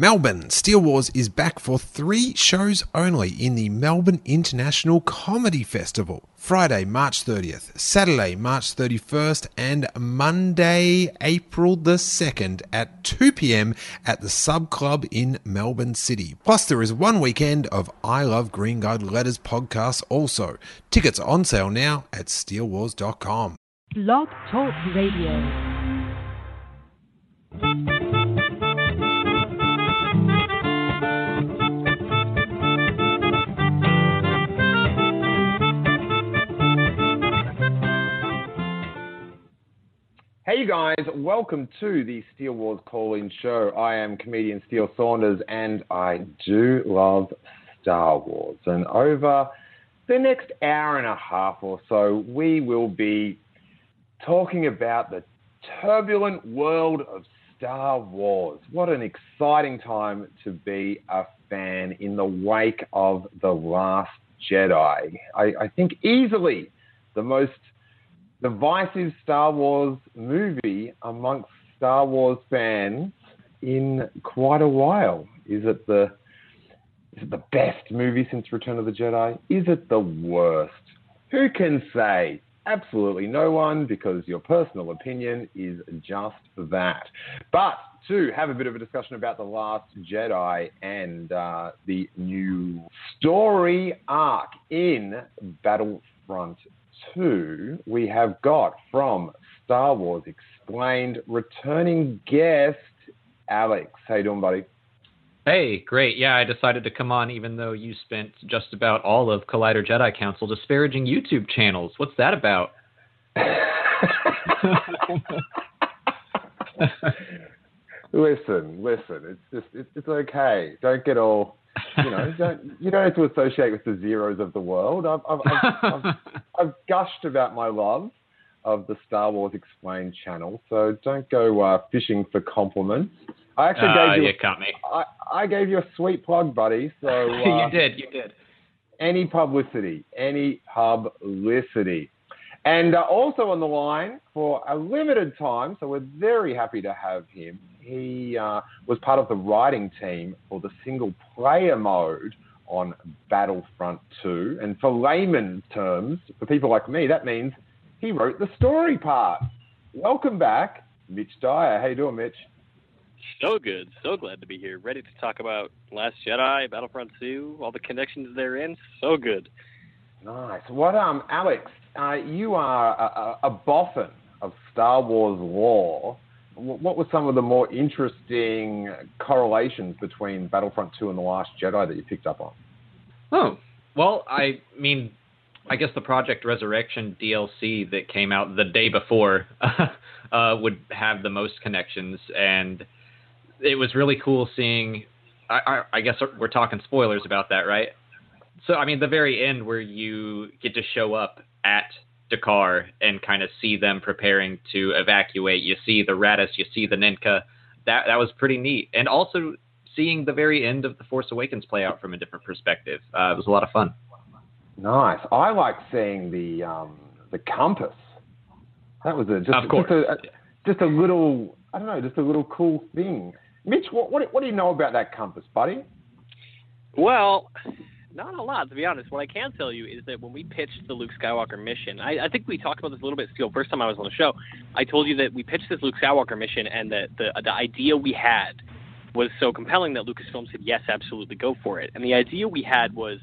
Melbourne, Steele Wars is back for three shows only in the Melbourne International Comedy Festival. Friday, March 30th, Saturday, March 31st, and Monday, April the 2nd at 2 pm at the Sub Club in Melbourne City. Plus, there is one weekend of I Love Green Guide Letters podcast also. Tickets on sale now at steelwars.com. Blog Talk Radio. Hey, you guys, welcome to the Steele Wars Call In Show. I am comedian Steele Saunders, and I do love Star Wars. And over the next hour and a half or so, we will be talking about the turbulent world of Star Wars. What an exciting time to be a fan in the wake of The Last Jedi. I, I think easily the most divisive Star Wars movie amongst Star Wars fans in quite a while. Is it the is it the best movie since Return of the Jedi? Is it the worst? Who can say? Absolutely no one, because your personal opinion is just that. But to have a bit of a discussion about The Last Jedi and uh, the new story arc in Battlefront 2, we have got from Star Wars Explained returning guest Alex. How you doing, buddy? Hey, great. Yeah, I decided to come on even though you spent just about all of Collider Jedi Council disparaging YouTube channels. What's that about? listen, listen. It's just it's, it's okay. Don't get all you know. Don't you don't have to associate with the zeros of the world. I've I've, I've, I've, I've gushed about my love of the Star Wars Explained channel, so don't go uh, fishing for compliments. I actually uh, gave you. you caught me. I, I gave you a sweet plug, buddy. So uh, you did. You did. Any publicity, any publicity. And uh, also on the line for a limited time, so we're very happy to have him. He uh, was part of the writing team for the single player mode on Battlefront 2. And for layman terms, for people like me, that means he wrote the story part. Welcome back, Mitch Dyer. How you doing, Mitch? So good. So glad to be here. Ready to talk about Last Jedi, Battlefront 2, all the connections therein. So good. Nice. What, um, Alex, uh, you are a, a, a boffin of Star Wars lore. What were some of the more interesting correlations between Battlefront 2 and The Last Jedi that you picked up on? Oh, well, I mean, I guess the Project Resurrection DLC that came out the day before uh, would have the most connections, and it was really cool seeing. I, I, I guess we're talking spoilers about that, right? So, I mean, the very end where you get to show up at D'Qar and kind of see them preparing to evacuate. You see the Raddus, you see the Ninka. That that was pretty neat, and also seeing the very end of the Force Awakens play out from a different perspective. Uh, it was a lot of fun. Nice. I like seeing the um, the compass. That was a just, of course. just a, just a little I don't know, just a little cool thing. Mitch, what, what what do you know about that compass, buddy? Well, not a lot, to be honest. What I can tell you is that when we pitched the Luke Skywalker mission, I, I think we talked about this a little bit, Steele, first time I was on the show. I told you that we pitched this Luke Skywalker mission and that the, the idea we had was so compelling that Lucasfilm said, yes, absolutely, go for it. And the idea we had was,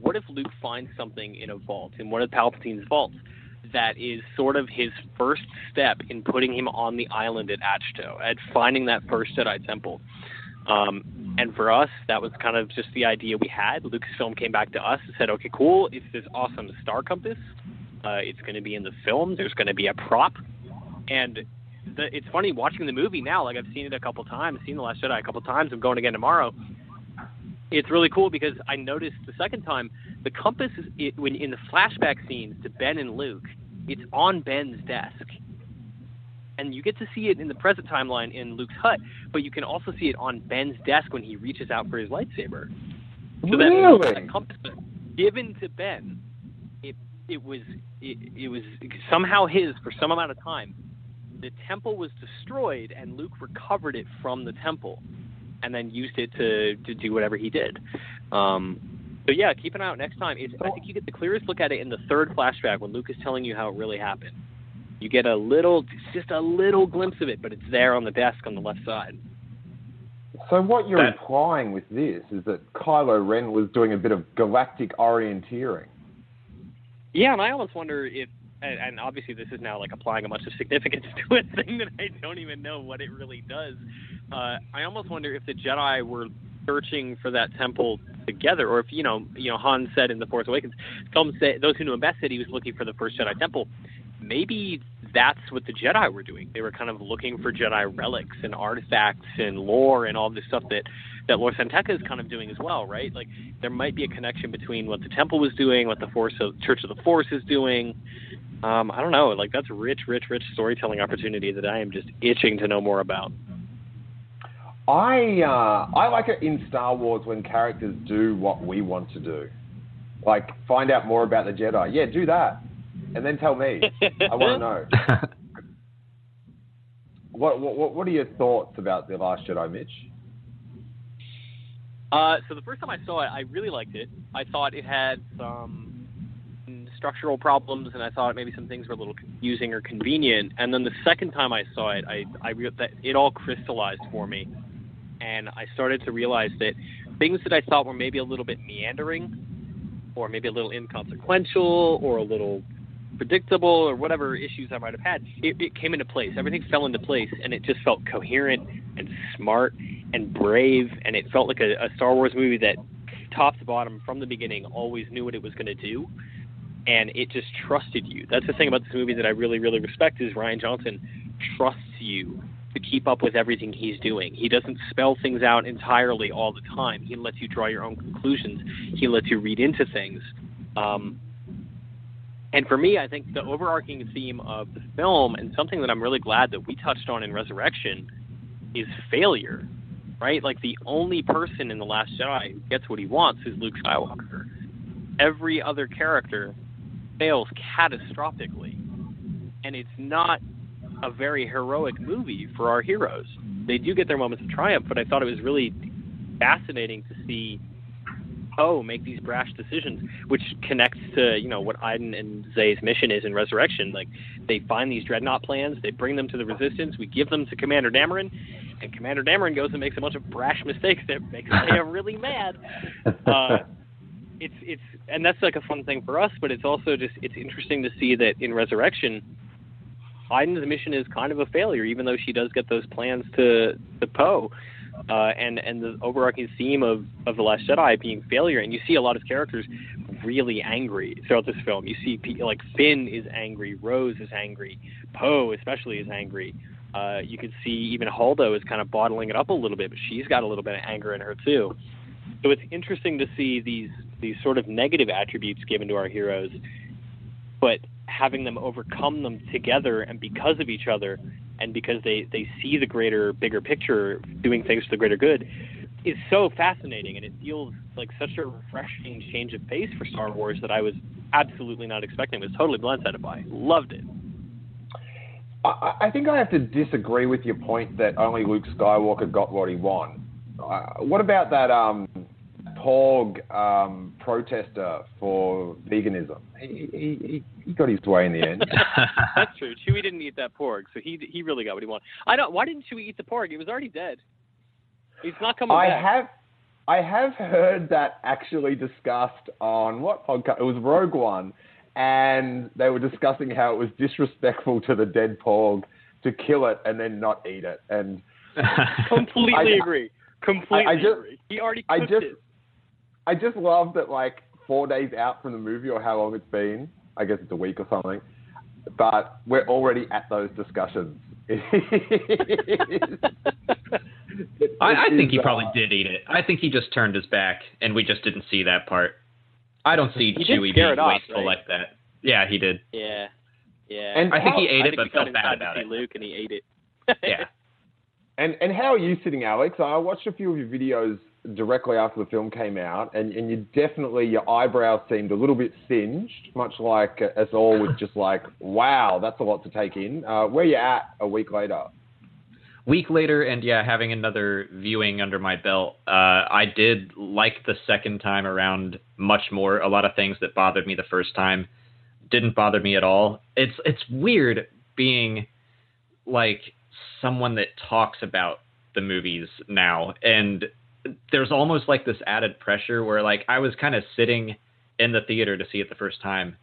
what if Luke finds something in a vault, in one of Palpatine's vaults, that is sort of his first step in putting him on the island at Ahch-To, at finding that first Jedi temple. Um, and for us, that was kind of just the idea we had. Lucasfilm came back to us and said, okay, cool, it's this awesome star compass. Uh, it's going to be in the film. There's going to be a prop. And the, it's funny watching the movie now. Like I've seen it a couple times, seen the Last Jedi a couple times. I'm going again tomorrow. It's really cool because I noticed the second time the compass is it, when in the flashback scenes to Ben and Luke, it's on Ben's desk, and you get to see it in the present timeline in Luke's hut, but you can also see it on Ben's desk when he reaches out for his lightsaber. So that Really? that compass was given to Ben. It it was it, it was somehow his for some amount of time. The temple was destroyed, and Luke recovered it from the temple. and then used it to to do whatever he did. Um, so yeah, keep an eye out next time. It's, I think you get the clearest look at it in the third flashback when Luke is telling you how it really happened. You get a little, just a little glimpse of it, but it's there on the desk on the left side. So what you're That- implying with this is that Kylo Ren was doing a bit of galactic orienteering. Yeah, and I almost wonder if, and, and obviously this is now like applying a bunch of significance to a thing that I don't even know what it really does. Uh, I almost wonder if the Jedi were searching for that temple together, or if you know, you know, Han said in the Force Awakens, some say those who knew him best said he was looking for the first Jedi temple. Maybe that's what the Jedi were doing. They were kind of looking for Jedi relics and artifacts and lore and all this stuff that that Lor San Tekka is kind of doing as well, right? Like there might be a connection between what the temple was doing, what the Force of Church of the Force is doing. Um, I don't know. Like that's rich, rich, rich storytelling opportunity that I am just itching to know more about. I uh, I like it in Star Wars when characters do what we want to do, like find out more about the Jedi. Yeah, do that, and then tell me. I want to know. What, what what are your thoughts about the Last Jedi, Mitch? Uh, so the first time I saw it, I really liked it. I thought it had some structural problems, and I thought maybe some things were a little confusing or convenient. And then the second time I saw it, I I re- that it all crystallized for me, and I started to realize that things that I thought were maybe a little bit meandering, or maybe a little inconsequential, or a little predictable, or whatever issues I might have had, it, it came into place. Everything fell into place, and it just felt coherent and smart and brave, and it felt like a, a Star Wars movie that, top to bottom, from the beginning, always knew what it was going to do, and it just trusted you. That's the thing about this movie that I really, really respect is Rian Johnson trusts you to keep up with everything he's doing. He doesn't spell things out entirely all the time. He lets you draw your own conclusions. He lets you read into things. Um, and for me, I think the overarching theme of the film, and something that I'm really glad that we touched on in Resurrection, is failure. Right? Like the only person in The Last Jedi who gets what he wants is Luke Skywalker. Every other character fails catastrophically. And it's not a very heroic movie for our heroes. They do get their moments of triumph, but I thought it was really fascinating to see Poe make these brash decisions, which connects to you know what Iden and Zay's mission is in Resurrection. Like they find these dreadnought plans, they bring them to the Resistance, we give them to Commander Dameron, and Commander Dameron goes and makes a bunch of brash mistakes that makes Leia really mad. Uh, it's it's and that's like a fun thing for us, but it's also just it's interesting to see that in Resurrection, Iden's mission is kind of a failure, even though she does get those plans to to Poe. Uh, and and the overarching theme of of the Last Jedi being failure, and you see a lot of characters really angry throughout this film. You see like Finn is angry, Rose is angry, Poe especially is angry. Uh, you can see even Holdo is kind of bottling it up a little bit, but she's got a little bit of anger in her too. So it's interesting to see these these sort of negative attributes given to our heroes, but having them overcome them together and because of each other and because they they see the greater bigger picture doing things for the greater good is so fascinating and it feels like such a refreshing change of pace for Star Wars that I was absolutely not expecting. was totally blindsided by. Loved it. I, I think I have to disagree with your point that only Luke Skywalker got what he wanted. Uh, what about that um, Porg um, protester for veganism? He, he, he, got his way in the end. That's true. Chewie didn't eat that porg, so he he really got what he wanted. I don't. Why didn't Chewie eat the porg? It was already dead. He's not coming I back. have I have heard that actually discussed on what podcast? It was Rogue One, and they were discussing how it was disrespectful to the dead Porg to kill it and then not eat it. And Completely I- agree. Completely I just- agree. He already I cooked just it. I just love that like four days out from the movie or how long it's been. I guess it's a week or something. But we're already at those discussions. I, I think he It is, probably did eat it. I think he just turned his back, and we just didn't see that part. I don't see He did Chewie scare being it off, wasteful right? like that. Yeah, he did. Yeah. Yeah. And I think he ate I it, think but he got felt bad about to it. see Luke, and he ate it. Yeah. And and how are you sitting, Alex? I watched a few of your videos directly after the film came out, and, and you definitely your eyebrows seemed a little bit singed, much like uh, us all was just like, wow, that's a lot to take in. Uh, where you at a week later? week later, and yeah, having another viewing under my belt, uh, I did like the second time around much more. A lot of things that bothered me the first time didn't bother me at all. It's it's weird being like someone that talks about the movies now, and there's almost like this added pressure where like I was kind of sitting in the theater to see it the first time,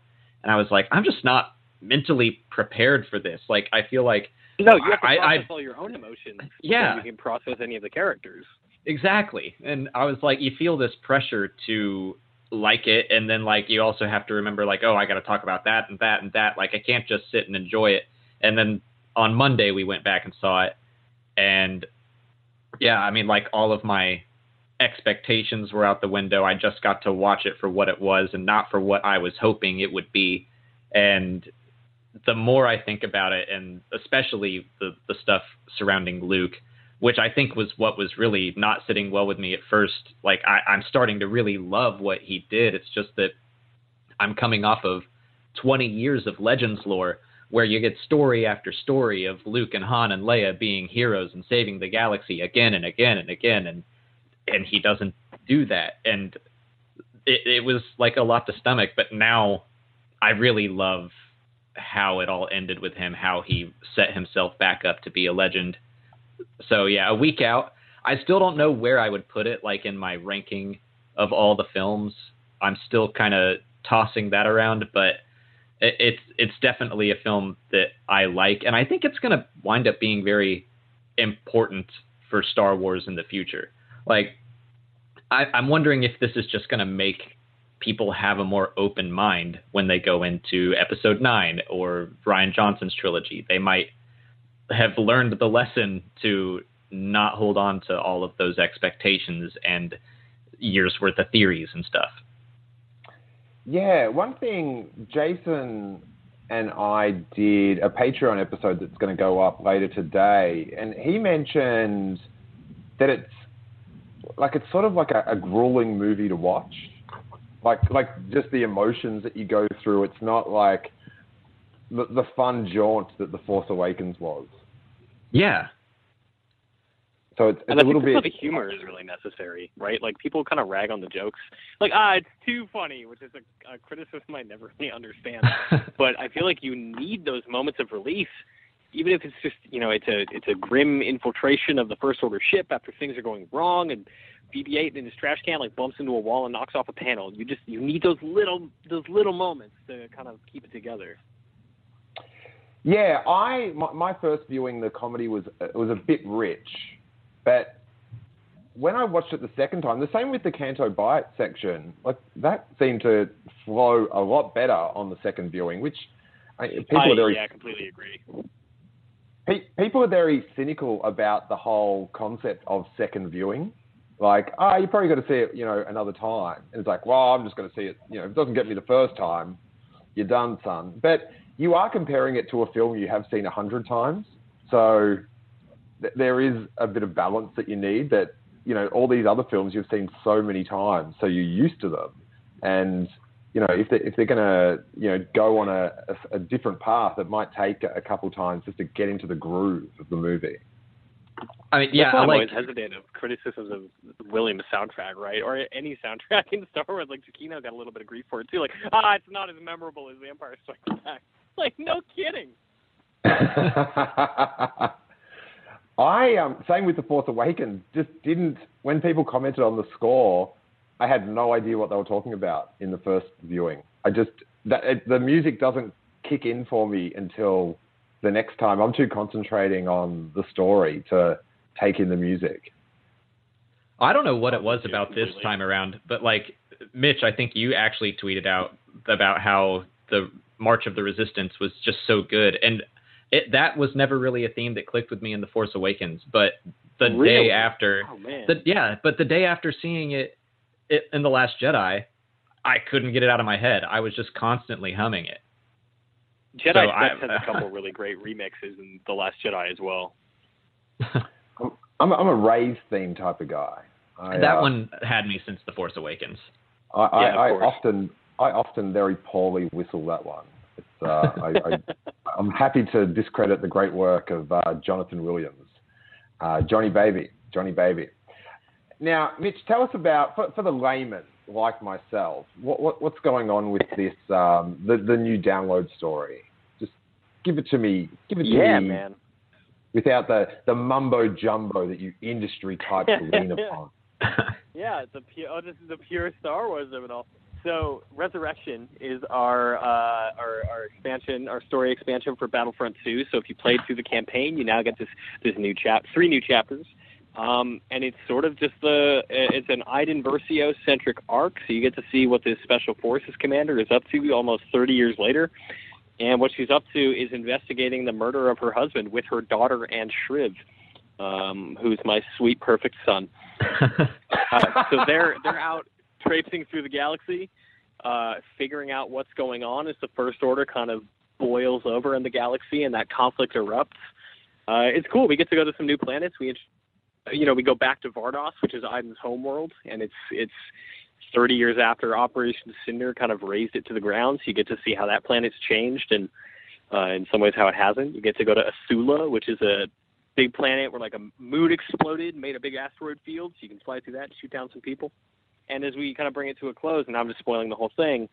and I was like, I'm just not mentally prepared for this. Like I feel like no, you have to I- process I- all your own emotions. Yeah. you can process any of the characters. Exactly. And I was like, you feel this pressure to like it. And then, like, you also have to remember, like, oh, I got to talk about that and that and that. Like, I can't just sit and enjoy it. And then on Monday, we went back and saw it. And yeah, I mean, like, all of my expectations were out the window. I just got to watch it for what it was and not for what I was hoping it would be. And the more I think about it, and especially the, the stuff surrounding Luke, which I think was what was really not sitting well with me at first. Like I, I'm starting to really love what he did. It's just that I'm coming off of 20 years of Legends lore where you get story after story of Luke and Han and Leia being heroes and saving the galaxy again and again and again and and he doesn't do that and it, it was like a lot to stomach but now I really love how it all ended with him how he set himself back up to be a legend so yeah, a week out. I still don't know where I would put it, like in my ranking of all the films. I'm still kind of tossing that around, but it, it's it's definitely a film that I like, and I think it's going to wind up being very important for Star Wars in the future. Like, I, I'm wondering if this is just going to make people have a more open mind when they go into Episode Nine or Rian Johnson's trilogy. They might have learned the lesson to not hold on to all of those expectations and years worth of theories and stuff. Yeah, one thing Jason and I did a Patreon episode that's going to go up later today, and he mentioned that it's like it's sort of like a, a grueling movie to watch, like like just the emotions that you go through. It's not like the, the fun jaunt that The Force Awakens was. Yeah. So it's, it's and a I little think bit. of the humor is really necessary, right? Like people kind of rag on the jokes, like ah, it's too funny, which is a, a criticism I never really understand. but I feel like you need those moments of relief, even if it's just you know it's a it's a grim infiltration of the First Order ship after things are going wrong, and BB-8 in his trash can like bumps into a wall and knocks off a panel. You just you need those little those little moments to kind of keep it together. Yeah, I my, my first viewing the comedy was it was a bit rich, but when I watched it the second time, the same with the Canto Bight section, like that seemed to flow a lot better on the second viewing, which I, people I, are very yeah, I completely agree. Pe- people are very cynical about the whole concept of second viewing. Like, ah, you probably got to see it, you know, another time. And it's like, well, I'm just going to see it. You know, if it doesn't get me the first time, you're done, son. But you are comparing it to a film you have seen a hundred times, so th- there is a bit of balance that you need. That you know, all these other films you've seen so many times, so you're used to them. And you know, if they if they're going to you know go on a, a, a different path, it might take a couple times just to get into the groove of the movie. I mean, yeah, I I'm like. always hesitant of criticisms of Williams' soundtrack, right? Or any soundtrack in Star Wars. Like Giacchino got a little bit of grief for it too. Like, ah, it's not as memorable as The Empire Strikes Back. Like, no kidding. I um same with the Force Awakens. Just didn't when people commented on the score, I had no idea what they were talking about in the first viewing. I just that it, the music doesn't kick in for me until the next time. I'm too concentrating on the story to take in the music. I don't know what it was about this time around, but like Mitch, I think you actually tweeted out about how the March of the Resistance was just so good, and it, that was never really a theme that clicked with me in the Force Awakens. But the Really? day after, Oh man. the, yeah, but the day after seeing it, it in the Last Jedi, I couldn't get it out of my head. I was just constantly humming it. Jedi so Fest I- has a couple really great remixes in The Last Jedi as well. I'm I'm, I'm a rave theme type of guy. I, that uh, one had me since the Force Awakens. I, I, Yeah, of I often I often very poorly whistle that one. It's, uh, I, I, I'm happy to discredit the great work of uh, Jonathan Williams. uh, Johnny Baby. Johnny Baby. Now, Mitch, tell us about for, for the layman like myself, what, what, what's going on with this um, the the new download story? Just give it to me. Give it to yeah, me. man. Without the, the mumbo jumbo that you industry types lean upon. yeah, it's a pure. Oh, this is a pure Star Wars of it all. So, Resurrection is our uh, our our expansion, our story expansion for Battlefront 2. So, if you played through the campaign, you now get this this new chap, three new chapters. Um, and it's sort of just the it's an Iden Versio centric arc, so you get to see what this special forces commander is up to almost 30 years later. And what she's up to is investigating the murder of her husband with her daughter and Shriv, um, who's my sweet perfect son. uh, so they're they're out traipsing through the galaxy, uh, figuring out what's going on as the First Order kind of boils over in the galaxy and that conflict erupts. Uh, it's cool. We get to go to some new planets. We you know, we go back to Vardos, which is Iden's homeworld, and it's it's 30 years after Operation Cinder kind of razed it to the ground. So you get to see how that planet's changed, and uh, in some ways how it hasn't. You get to go to Asula, which is a big planet where like a moon exploded, made a big asteroid field, so you can fly through that, shoot down some people. And as we kind of bring it to a close, and I'm just spoiling the whole thing,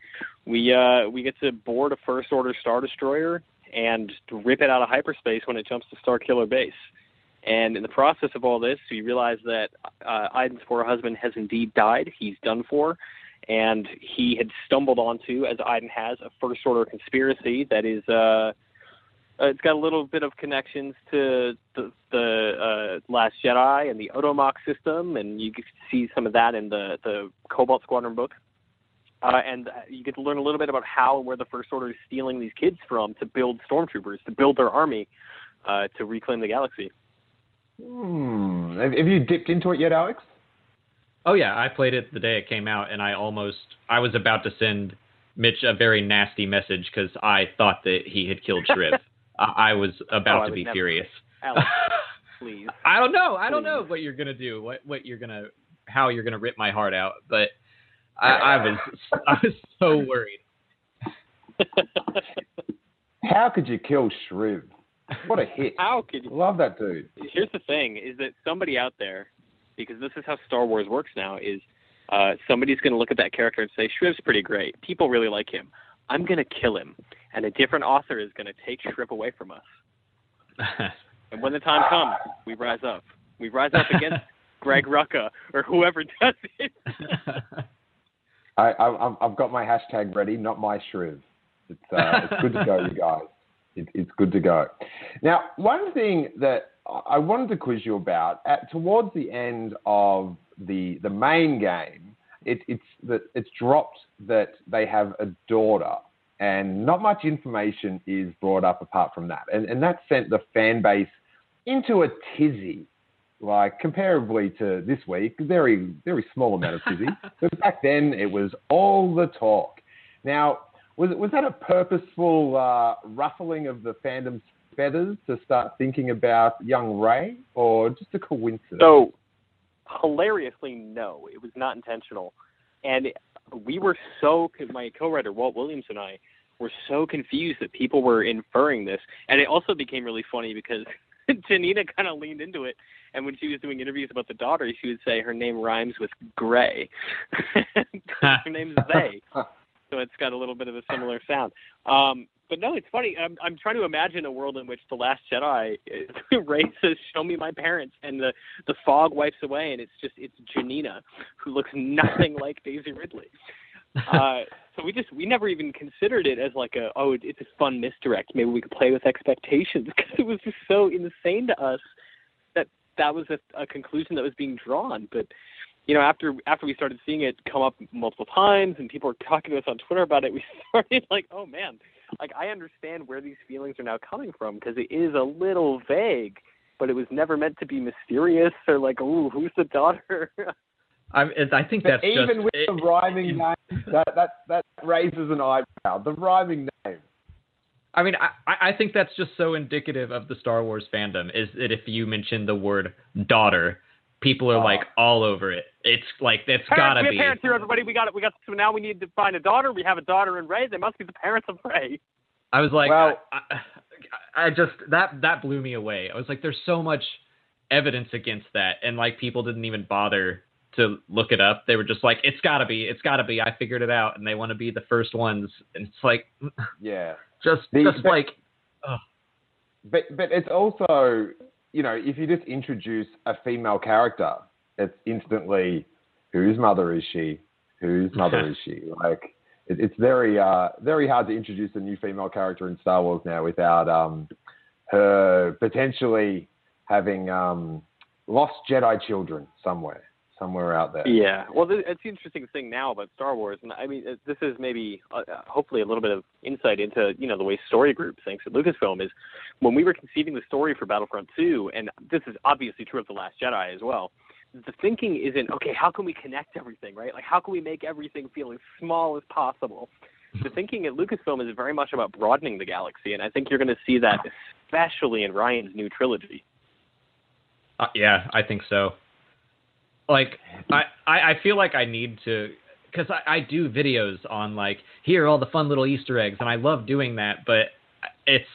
we uh, we get to board a First Order Star Destroyer and rip it out of hyperspace when it jumps to Star Killer Base. And in the process of all this, we realize that uh, Iden's poor husband has indeed died. He's done for. And he had stumbled onto, as Iden has, a first order conspiracy that is, uh, uh, it's got a little bit of connections to the, the uh, Last Jedi and the Odomok system, and you can see some of that in the, the Cobalt Squadron book. Uh, and you get to learn a little bit about how and where the First Order is stealing these kids from to build stormtroopers, to build their army, uh, to reclaim the galaxy. Hmm. Have you dipped into it yet, Alex? Oh yeah, I played it the day it came out, and I almost I was about to send Mitch a very nasty message because I thought that he had killed Shriv. I, I was about oh, to be never, furious. Alex, please. I don't know. I don't know what you're gonna do. What what you're gonna how you're gonna rip my heart out. But I, I was I was so worried. How could you kill Shriv? What a hit. How could you? Love that dude. Here's the thing: is that somebody out there, because this is how Star Wars works now, is uh, somebody's going to look at that character and say, "Shriv's pretty great. People really like him. I'm going to kill him." And a different author is going to take Shriv away from us. And when the time comes, we rise up. We rise up against Greg Rucka or whoever does it. I, I, I've got my hashtag ready, not my Shriv. It's, uh, it's good to go, you guys. It, it's good to go. Now, one thing that I wanted to quiz you about at, towards the end of the the main game, it, it's that it's dropped that they have a daughter, and not much information is brought up apart from that, and and that sent the fan base into a tizzy. Like comparably to this week, very very small amount of tizzy. but back then, it was all the talk. Now, was was that a purposeful uh, ruffling of the fandom's feathers to start thinking about young Rey, or just a coincidence? So, hilariously, no, it was not intentional. And we were so, my co writer, Walt Williams, and I were so confused that people were inferring this. And it also became really funny because Janina kind of leaned into it. And when she was doing interviews about the daughter, she would say her name rhymes with Gray. her name's They. So it's got a little bit of a similar sound. Um, but no, it's funny. I'm, I'm trying to imagine a world in which the Last Jedi, Rey says, "Show me my parents," and the the fog wipes away, and it's just it's Janina, who looks nothing like Daisy Ridley. Uh, so we just we never even considered it as like a oh it's a fun misdirect. Maybe we could play with expectations because it was just so insane to us that that was a, a conclusion that was being drawn. But you know, after after we started seeing it come up multiple times and people were talking to us on Twitter about it, we started like, oh man, like I understand where these feelings are now coming from because it is a little vague, but it was never meant to be mysterious or like, ooh, who's the daughter? I, I think that's But even just with it- the rhyming name, that, that that raises an eyebrow. The rhyming name. I mean, I, I think that's just so indicative of the Star Wars fandom. Is that if you mention the word daughter, people are Oh. like uh-huh. all over it. It's like that's parents, gotta we have be. parents here, everybody. We got it. We got. So now we need to find a daughter. We have a daughter in Rey. They must be the parents of Rey. I was like, Well- I, I, I just that that blew me away. I was like, there's so much evidence against that, and like people didn't even bother to look it up. They were just like, "It's gotta be, it's gotta be." I figured it out, and they want to be the first ones. And it's like, Yeah. just The- just but- like, But but it's also you know if you just introduce a female character, it's instantly whose mother is she? Whose mother is she? Like it, it's very uh, very hard to introduce a new female character in Star Wars now without um, her potentially having um, lost Jedi children somewhere somewhere out there. Yeah, well, th- it's the interesting thing now about Star Wars, and I mean, this is maybe uh, uh, hopefully a little bit of insight into you know the way story group thinks at Lucasfilm is when we were conceiving the story for Battlefront 2, and this is obviously true of the Last Jedi as well. The thinking isn't okay. How can we connect everything, right? Like, how can we make everything feel as small as possible? The thinking at Lucasfilm is very much about broadening the galaxy, and I think you're going to see that, especially in Ryan's new trilogy. Uh, yeah, I think so. Like, I, I, feel like I need to, because I, I do videos on, like, here are all the fun little Easter eggs, and I love doing that, but it's,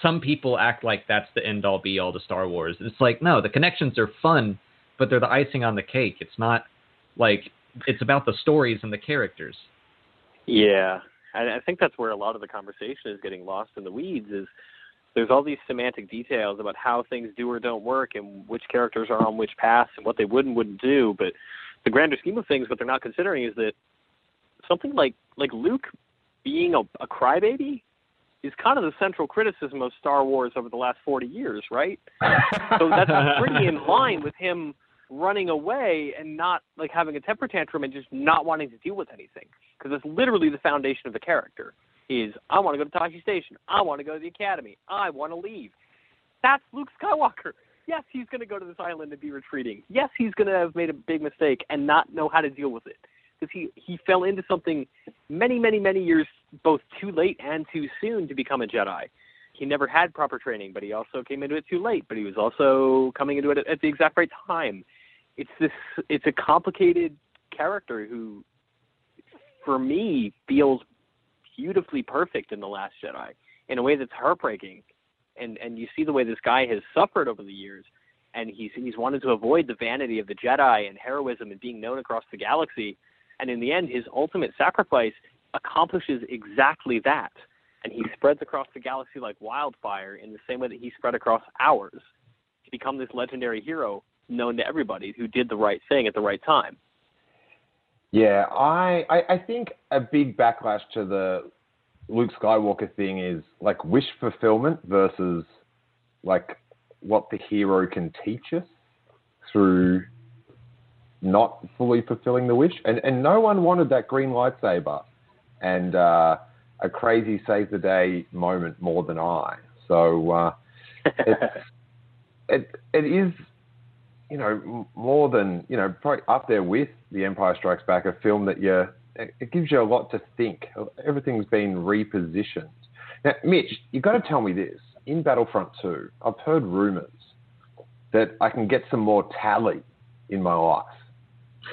some people act like that's the end all be all to Star Wars. It's like, no, the connections are fun, but they're the icing on the cake. It's not, like, it's about the stories and the characters. Yeah, I think that's where a lot of the conversation is getting lost in the weeds. Is there's all these semantic details about how things do or don't work, and which characters are on which paths, and what they would and wouldn't do. But the grander scheme of things, what they're not considering is that something like like Luke being a, a crybaby is kind of the central criticism of Star Wars over the last 40 years, right? so that's pretty in line with him running away and not like having a temper tantrum and just not wanting to deal with anything because that's literally the foundation of the character is I want to go to Tosche Station. I want to go to the academy. I want to leave. That's Luke Skywalker. Yes, he's going to go to this island and be retreating. Yes, he's going to have made a big mistake and not know how to deal with it because he he fell into something many many many years both too late and too soon to become a Jedi. He never had proper training, but he also came into it too late. But he was also coming into it at, at the exact right time. It's this. It's a complicated character who, for me, feels beautifully perfect in the Last Jedi in a way that's heartbreaking. And and you see the way this guy has suffered over the years, and he's he's wanted to avoid the vanity of the Jedi and heroism and being known across the galaxy. And in the end, his ultimate sacrifice accomplishes exactly that. And he spreads across the galaxy like wildfire in the same way that he spread across ours to become this legendary hero known to everybody who did the right thing at the right time. Yeah, I, I I think a big backlash to the Luke Skywalker thing is like wish fulfillment versus like what the hero can teach us through not fully fulfilling the wish. And and no one wanted that green lightsaber and uh, a crazy save the day moment more than I. So uh, it it is you know more than you know probably up there with the Empire Strikes Back, a film that you it gives you a lot to think. Everything's been repositioned. Now, Mitch, you've got to tell me this: in Battlefront Two, I've heard rumors that I can get some more Tallie in my life.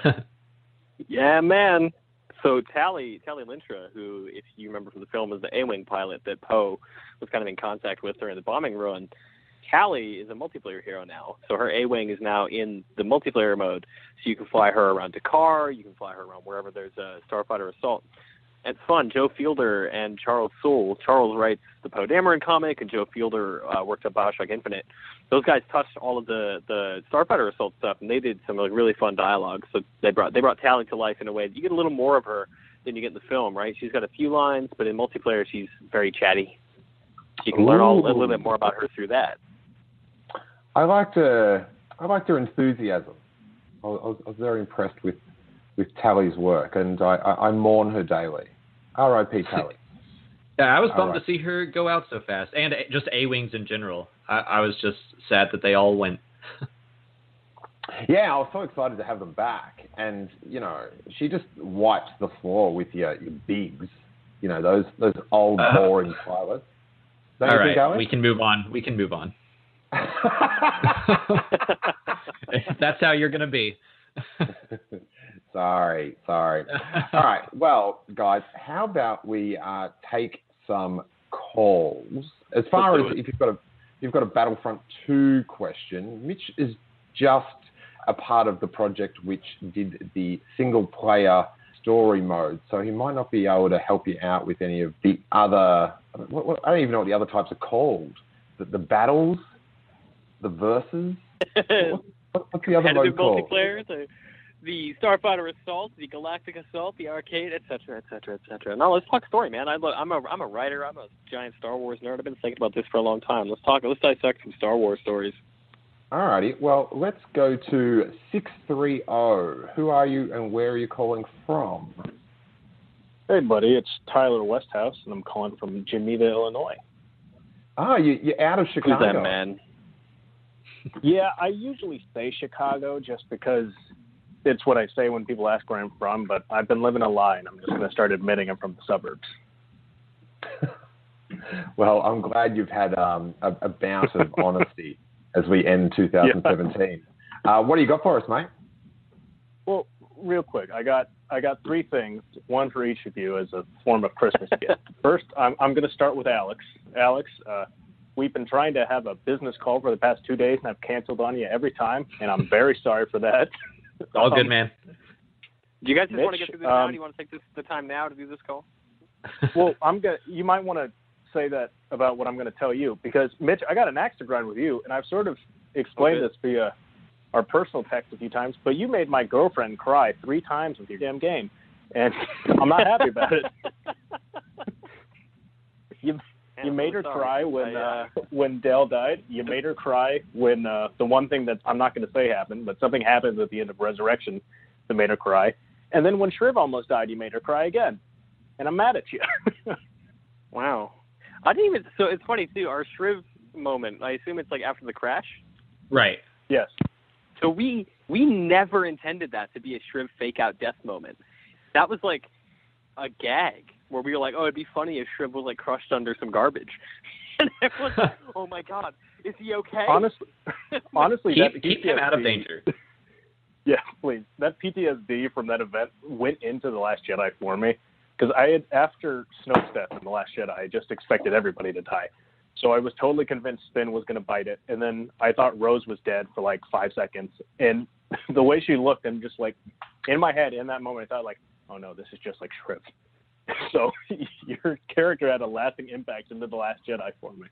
Yeah, man. So Tallie Tallie Lintra, who, if you remember from the film, was the A-wing pilot that Poe was kind of in contact with during the bombing run. Tallie is a multiplayer hero now, so her A-wing is now in the multiplayer mode. So you can fly her around D'Qar, you can fly her around wherever there's a starfighter assault. It's fun. Joe Fielder and Charles Soule. Charles writes the Poe Dameron comic, and Joe Fielder uh, worked at Bioshock Infinite. Those guys touched all of the the Starfighter Assault stuff, and they did some like really fun dialogue. So they brought they brought Tallie to life in a way that you get a little more of her than you get in the film, right? She's got a few lines, but in multiplayer she's very chatty. You can learn all, a little bit more about her through that. I liked her. I liked her enthusiasm. I was, I was very impressed with with Tallie's work, and I, I, I mourn her daily. R.I.P. Tally. Yeah, I was bummed to see her go out so fast, and just A wings in general. I, I was just sad that they all went. Yeah, I was so excited to have them back, and you know, she just wiped the floor with your, your bigs. You know, those those old Uh, boring pilots. Don't all right, we can move on. We can move on. That's how you're gonna be. sorry, sorry. All right. Well, guys, how about we uh, take some calls? As far as if you've got a you've got a Battlefront 2 question. Mitch is just a part of the project which did the single player story mode, so he might not be able to help you out with any of the other. I don't even know what the other types are called. The, the battles, the verses. What, what's the other competitive mode called? multiplayer, the, the Starfighter Assault, the Galactic Assault, the arcade, etc., etc., etc. No, let's talk story, man. I lo- I'm a I'm a writer. I'm a giant Star Wars nerd. I've been thinking about this for a long time. Let's talk. Let's dissect some Star Wars stories. Alrighty, well, let's go to 630. Who are you and where are you calling from? Hey, buddy, it's Tyler Westhouse, and I'm calling from Geneva, Illinois. Ah, you, you're out of Chicago. Who's that man? Yeah, I usually say Chicago just because it's what I say when people ask where I'm from, but I've been living a lie, and I'm just going to start admitting I'm from the suburbs. Well, I'm glad you've had um, a, a bout of honesty as we end 2017. Uh, what do you got for us, mate? Well, real quick, I got I got three things, one for each of you as a form of Christmas gift. First, I'm I'm going to start with Alex. Alex, uh, we've been trying to have a business call for the past two days, and I've canceled on you every time, and I'm very sorry for that. All good, Um, man. Do you guys just want to get through this now? um, Do you want to take this the time now to do this call? well, I'm gonna. You might want to say that about what I'm going to tell you because Mitch, I got an axe to grind with you, and I've sort of explained Okay. this via our personal text a few times. But you made my girlfriend cry three times with your damn game, and I'm not happy about it. You Man, you made her sorry. cry when I, uh, when Del died. You made her cry when uh, the one thing that I'm not going to say happened, but something happened at the end of Resurrection that made her cry. And then when Shriv almost died, you made her cry again. And I'm mad at you. Wow. I didn't even. So it's funny too. Our Shriv moment. I assume it's like after the crash. Right. yes. So we we never intended that to be a Shriv fake out death moment. That was like a gag where we were like, oh, it'd be funny if Shriv was like crushed under some garbage, and everyone's like, oh my god, is he okay? Honestly, honestly, Keep, that keep him out of danger. Yeah, please. That PTSD from that event went into the Last Jedi for me because I had after Snoke's death in the Last Jedi, I just expected everybody to die. So I was totally convinced Finn was going to bite it, and then I thought Rose was dead for like five seconds, and the way she looked, and just like in my head in that moment, I thought like, oh no, this is just like Shriv. So your character had a lasting impact into the Last Jedi for me.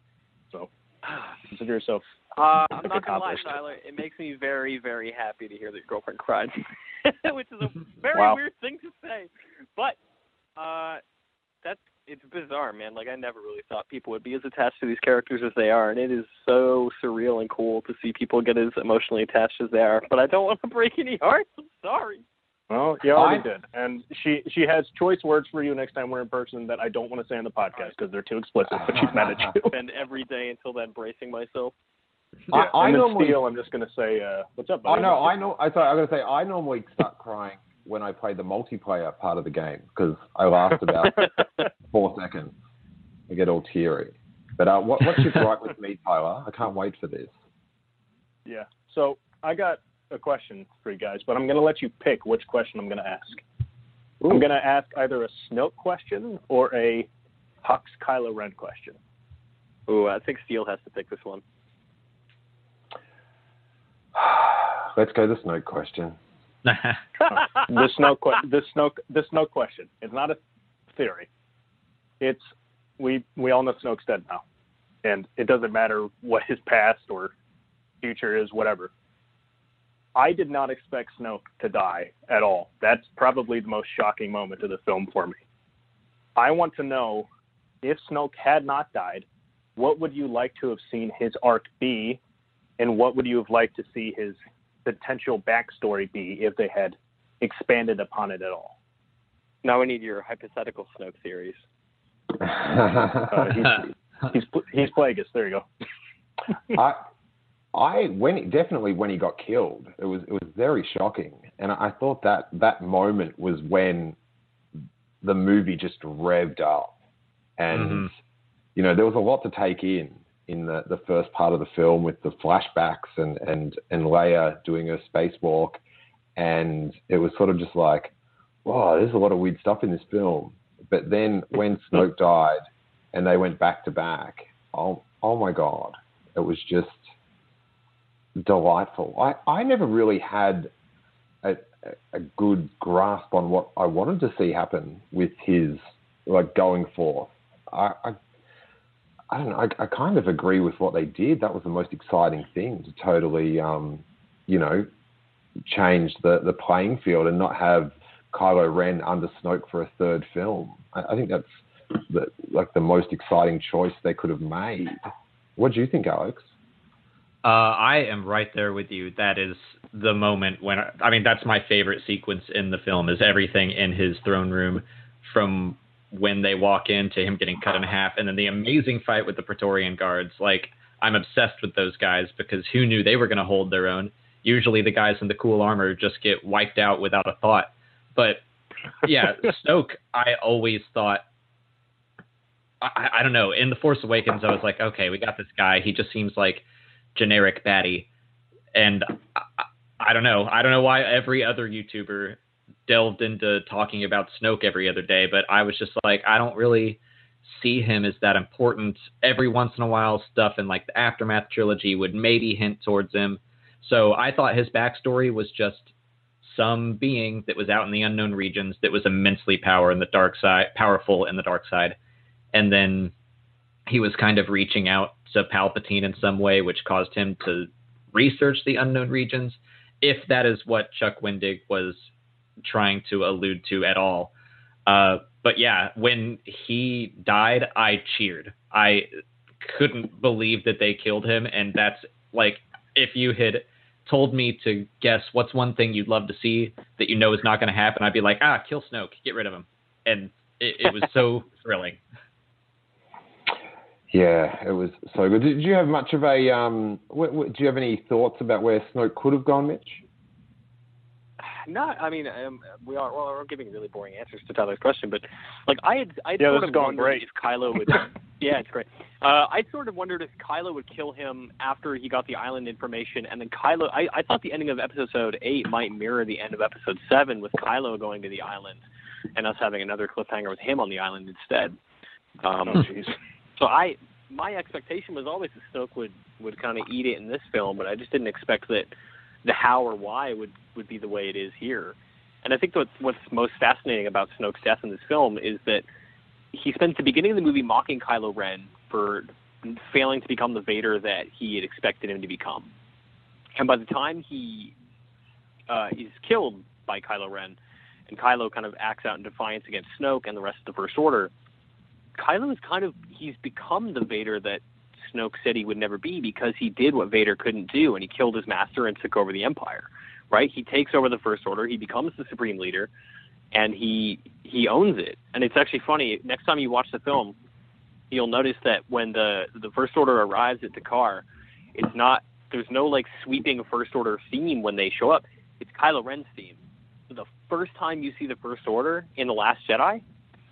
So consider yourself Uh, I'm not gonna lie. Tyler. It makes me very, very happy to hear that your girlfriend cried, which is a very Wow. weird thing to say. But uh, that's it's bizarre, man. Like I never really thought people would be as attached to these characters as they are, and it is so surreal and cool to see people get as emotionally attached as they are. But I don't want to break any hearts. I'm sorry. Well, you already I- did, and she she has choice words for you next time we're in person that I don't want to say on the podcast because they're too explicit. But she's mad at you. Spend every day until then bracing myself. I, I and then normally, Steele, I'm just gonna say, uh, what's up, I know, I know. I sorry, I'm going to say I normally start crying when I play the multiplayer part of the game because I last about four seconds. I get all teary. But uh, what, what's your gripe with me, Tyler? I can't wait for this. Yeah. So I got a question for you guys, but I'm gonna let you pick which question I'm gonna ask. I'm gonna ask either a Snoke question or a Hux Kylo Ren question. Ooh, I think Steele has to pick this one. Let's go to the Snoke question. the Snoke, que- the Snoke, the Snoke question. It's not a theory. It's we we all know Snoke's dead now, and it doesn't matter what his past or future is, whatever. I did not expect Snoke to die at all. That's probably the most shocking moment of the film for me. I want to know if Snoke had not died, what would you like to have seen his arc be, and what would you have liked to see his potential backstory be if they had expanded upon it at all? Now we need your hypothetical Snoke theories. Uh, he's, he's he's Plagueis. There you go. I, I when definitely when he got killed, it was it was very shocking, and I thought that that moment was when the movie just revved up, and Mhm. you know there was a lot to take in in the, the first part of the film with the flashbacks and and and Leia doing her spacewalk, and it was sort of just like, wow, there's a lot of weird stuff in this film. But then when Snoke died, and they went back to back, oh oh my god, It was just delightful. I, I never really had a, a good grasp on what I wanted to see happen with his like going forth. I, I, I don't know. I, I kind of agree with what they did. That was the most exciting thing to totally, um, you know, change the the playing field and not have Kylo Ren under Snoke for a third film. I, I think that's the, like the most exciting choice they could have made. What do you think, Alex? Uh, I am right there with you. That is the moment when I, I mean that's my favorite sequence in the film is everything in his throne room from when they walk in to him getting cut in half and then the amazing fight with the Praetorian guards. Like I'm obsessed with those guys because who knew they were going to hold their own? Usually the guys in the cool armor just get wiped out without a thought. But yeah, Snoke, I always thought I, I don't know. In The Force Awakens, I was like, okay, we got this guy. He just seems like generic baddie, and I, I don't know. I don't know why every other YouTuber delved into talking about Snoke every other day, but I was just like, I don't really see him as that important. Every once in a while, stuff in like the Aftermath trilogy would maybe hint towards him. So I thought his backstory was just some being that was out in the unknown regions that was immensely power in the dark side, powerful in the dark side, and then he was kind of reaching out to Palpatine in some way, which caused him to research the unknown regions. If that is what Chuck Wendig was trying to allude to at all. Uh, but yeah, when he died, I cheered. I couldn't believe that they killed him, and that's like if you had told me to guess what's one thing you'd love to see that you know is not going to happen, I'd be like, ah, kill Snoke, get rid of him, and it, it was so thrilling. Yeah, it was so good. Did you have much of a? Um, what, what, do you have any thoughts about where Snoke could have gone, Mitch? No, I mean, um, we are well, we're giving really boring answers to Tyler's question, but like I had, I Yeah, sort this of is going wondered great. if Kylo would. yeah, it's great. Uh, I sort of wondered if Kylo would kill him after he got the island information, and then Kylo. I, I thought the ending of Episode Eight might mirror the end of Episode Seven, with Kylo going to the island, and us having another cliffhanger with him on the island instead. Um, Oh, jeez. So I, my expectation was always that Snoke would would kind of eat it in this film, but I just didn't expect that the how or why would would be the way it is here. And I think what's what's most fascinating about Snoke's death in this film is that he spends the beginning of the movie mocking Kylo Ren for failing to become the Vader that he had expected him to become. And by the time he uh, is killed by Kylo Ren, and Kylo kind of acts out in defiance against Snoke and the rest of the First Order, Kylo is kind of he's become the Vader that Snoke said he would never be because he did what Vader couldn't do and he killed his master and took over the Empire. Right? He takes over the First Order, he becomes the supreme leader, and he he owns it. And it's actually funny. Next time you watch the film, you'll notice that when the the First Order arrives at D'Qar, it's not there's no like sweeping First Order theme when they show up. It's Kylo Ren's theme. The first time you see the First Order in the Last Jedi,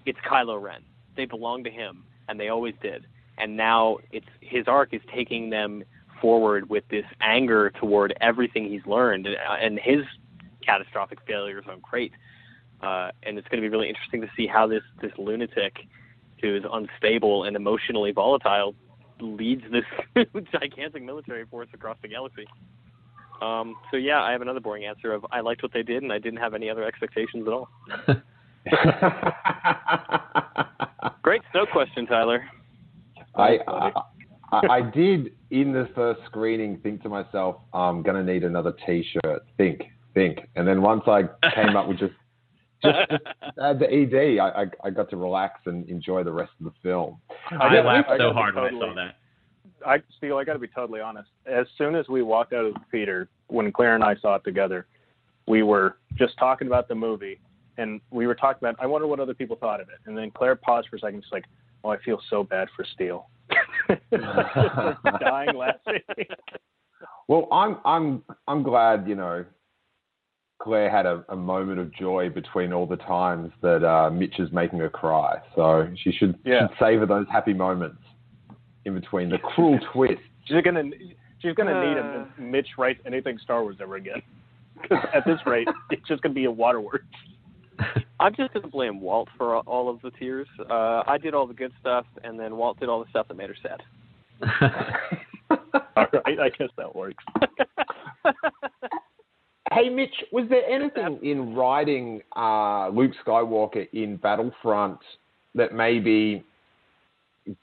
it's Kylo Ren. They belong to him, and they always did. And now it's his arc is taking them forward with this anger toward everything he's learned uh, and his catastrophic failures on Crait. Uh, and it's going to be really interesting to see how this this lunatic, who is unstable and emotionally volatile, leads this gigantic military force across the galaxy. Um, so yeah, I have another boring answer of I liked what they did and I didn't have any other expectations at all. Great Snoke question, Tyler. I, I I did in the first screening think to myself, I'm gonna need another T-shirt. Think, think, and then once I came up with just just, just add the ED, I, I I got to relax and enjoy the rest of the film. I, gotta- laughed I so gotta be hard when I totally- saw that. I Steele, I got to be totally honest. As soon as we walked out of the theater, when Claire and I saw it together, we were just talking about the movie, and we were talking about. I wonder what other people thought of it. And then Claire paused for a second, just like, "Oh, I feel so bad for Steele." dying laughing. Well, I'm I'm I'm glad you know Claire had a, a moment of joy between all the times that uh, Mitch is making her cry. So she should Yeah. should savor those happy moments in between the cruel twist. She's gonna she's gonna need Uh. a Mitch writes anything Star Wars ever again. Because at this rate, it's just gonna be a waterworks. I'm just going to blame Walt for all of the tears. Uh, I did all the good stuff, and then Walt did all the stuff that made her sad. All right, I guess that works. Hey, Mitch, was there anything in writing uh, Luke Skywalker in Battlefront that maybe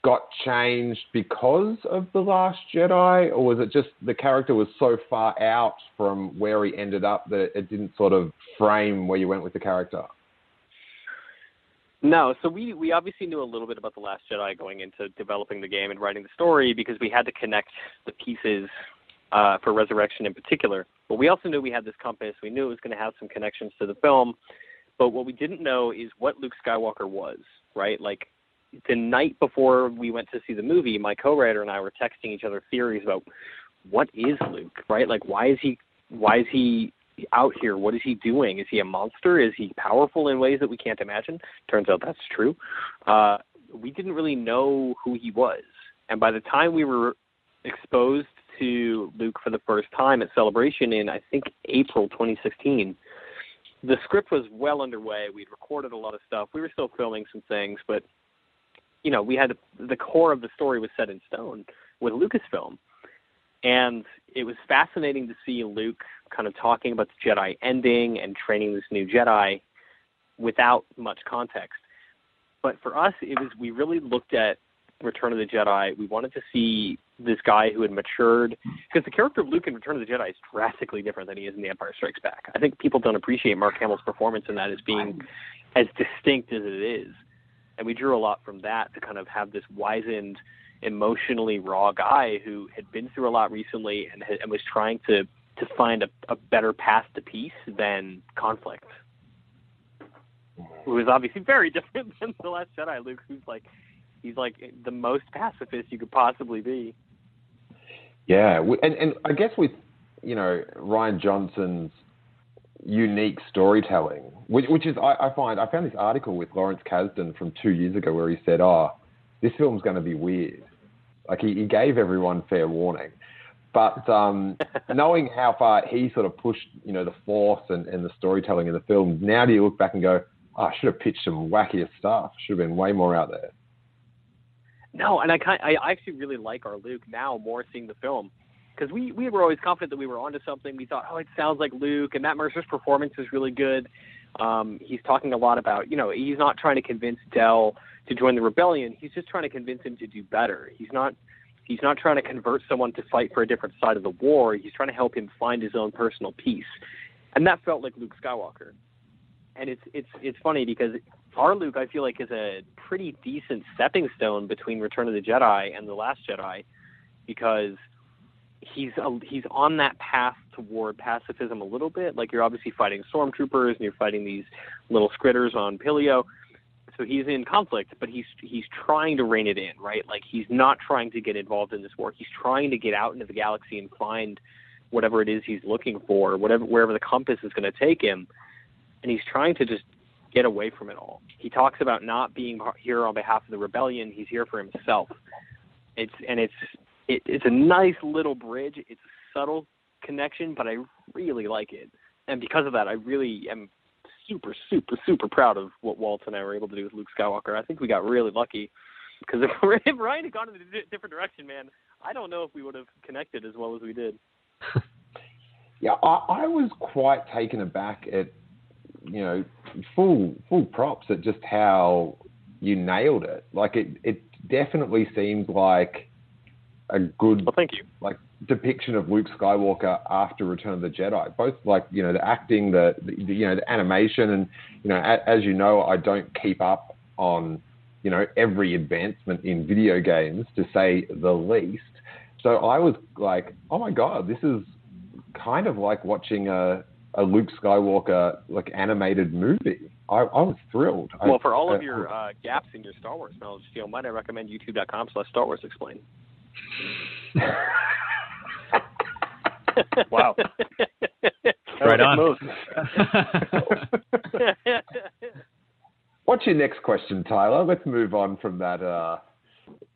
got changed because of The Last Jedi, or was it just the character was so far out from where he ended up that it didn't sort of frame where you went with the character? No, so we we obviously knew a little bit about the Last Jedi going into developing the game and writing the story because we had to connect the pieces uh, for Resurrection in particular. But we also knew we had this compass. We knew it was going to have some connections to the film. But what we didn't know is what Luke Skywalker was, right? Like the night before we went to see the movie, my co-writer and I were texting each other theories about what is Luke, right? Like why is he why is he out here? What is he doing? Is he a monster? Is he powerful in ways that we can't imagine? Turns out that's true. Uh, we didn't really know who he was, and by the time we were exposed to Luke for the first time at Celebration in I think April 2016, the script was well underway. We'd recorded a lot of stuff. We were still filming some things, but you know, we had the core of the story was set in stone with Lucasfilm. And it was fascinating to see Luke kind of talking about the Jedi ending and training this new Jedi without much context. But for us, it was we really looked at Return of the Jedi. We wanted to see this guy who had matured because the character of Luke in Return of the Jedi is drastically different than he is in The Empire Strikes Back. I think people don't appreciate Mark Hamill's performance in that as being as distinct as it is, and we drew a lot from that to kind of have this wizened, emotionally raw guy who had been through a lot recently and, and was trying to to find a, a better path to peace than conflict. It was obviously very different than the Last Jedi. Luke, who's like he's like the most pacifist you could possibly be. Yeah, and and I guess with you know Rian Johnson's unique storytelling, which, which is I, I, find I found this article with Lawrence Kasdan from two years ago where he said, "Oh, this film's going to be weird." Like he, he gave everyone fair warning, but um, knowing how far he sort of pushed, you know, the force and, and the storytelling in the film, now do you look back and go, oh, "I should have pitched some wackier stuff. Should have been way more out there." No, and I kind I actually really like our Luke now more seeing the film because we we were always confident that we were onto something. We thought, oh, it sounds like Luke, and Matt Mercer's performance is really good. Um, he's talking a lot about, you know, he's not trying to convince Del to join the rebellion. He's just trying to convince him to do better. He's not he's not trying to convert someone to fight for a different side of the war. He's trying to help him find his own personal peace, and that felt like Luke Skywalker. And it's it's it's funny because our Luke, I feel like, is a pretty decent stepping stone between Return of the Jedi and the Last Jedi, because he's a, he's on that path toward pacifism a little bit. Like you're obviously fighting stormtroopers and you're fighting these little scritters on Pillio. So he's in conflict, but he's he's trying to rein it in, right? Like he's not trying to get involved in this war. He's trying to get out into the galaxy and find whatever it is he's looking for, whatever wherever the compass is going to take him. And he's trying to just get away from it all. He talks about not being here on behalf of the rebellion. He's here for himself. It's and it's it, it's a nice little bridge. It's a subtle connection, but I really like it. And because of that, I really am super, super, super proud of what Walt and I were able to do with Luke Skywalker. I think we got really lucky because if, if Rian had gone in a different direction, man, I don't know if we would have connected as well as we did. yeah, I, I was quite taken aback at you know full full props at just how you nailed it. Like it, it definitely seemed like a good well, thank you. like depiction of Luke Skywalker after Return of the Jedi. Both like you know the acting, the, the you know the animation, and you know as, as you know, I don't keep up on you know every advancement in video games to say the least. So I was like, oh my god, this is kind of like watching a a Luke Skywalker like animated movie. I, I was thrilled. Well, for all of your uh, gaps in your Star Wars knowledge, you know, might I recommend YouTube.com slash Star Wars Explain. Wow. right on. What's your next question, Tyler? Let's move on from that uh,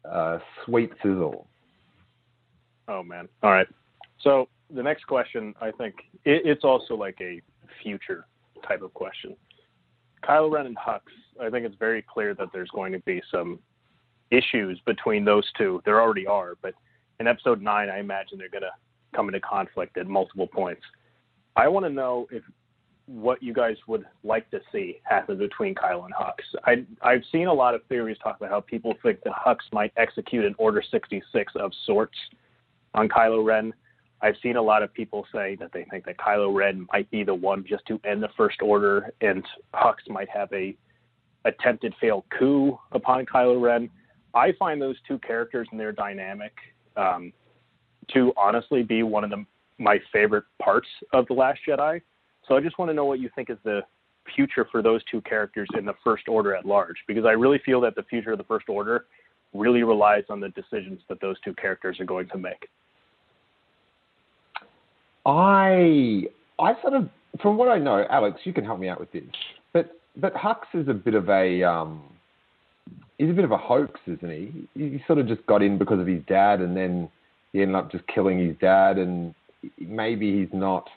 uh, sweet sizzle. Oh man! All right. So the next question, I think it, it's also like a future type of question. Kylo Ren and Hux, I think it's very clear that there's going to be some issues between those two. There already are, but in episode nine, I imagine they're going to come into conflict at multiple points. I want to know if what you guys would like to see happen between Kylo and Hux. I, I've seen a lot of theories talk about how people think that Hux might execute an Order 66 of sorts on Kylo Ren. I've seen a lot of people say that they think that Kylo Ren might be the one just to end the First Order, and Hux might have a attempted failed coup upon Kylo Ren. I find those two characters and their dynamic um, to honestly be one of the, my favorite parts of the Last Jedi. So I just want to know what you think is the future for those two characters in the First Order at large, because I really feel that the future of the First Order really relies on the decisions that those two characters are going to make. I I sort of, from what I know, Alex, you can help me out with this, but but Hux is a bit of a um, he's a bit of a hoax, isn't he? He sort of just got in because of his dad, and then he ended up just killing his dad, and maybe he's not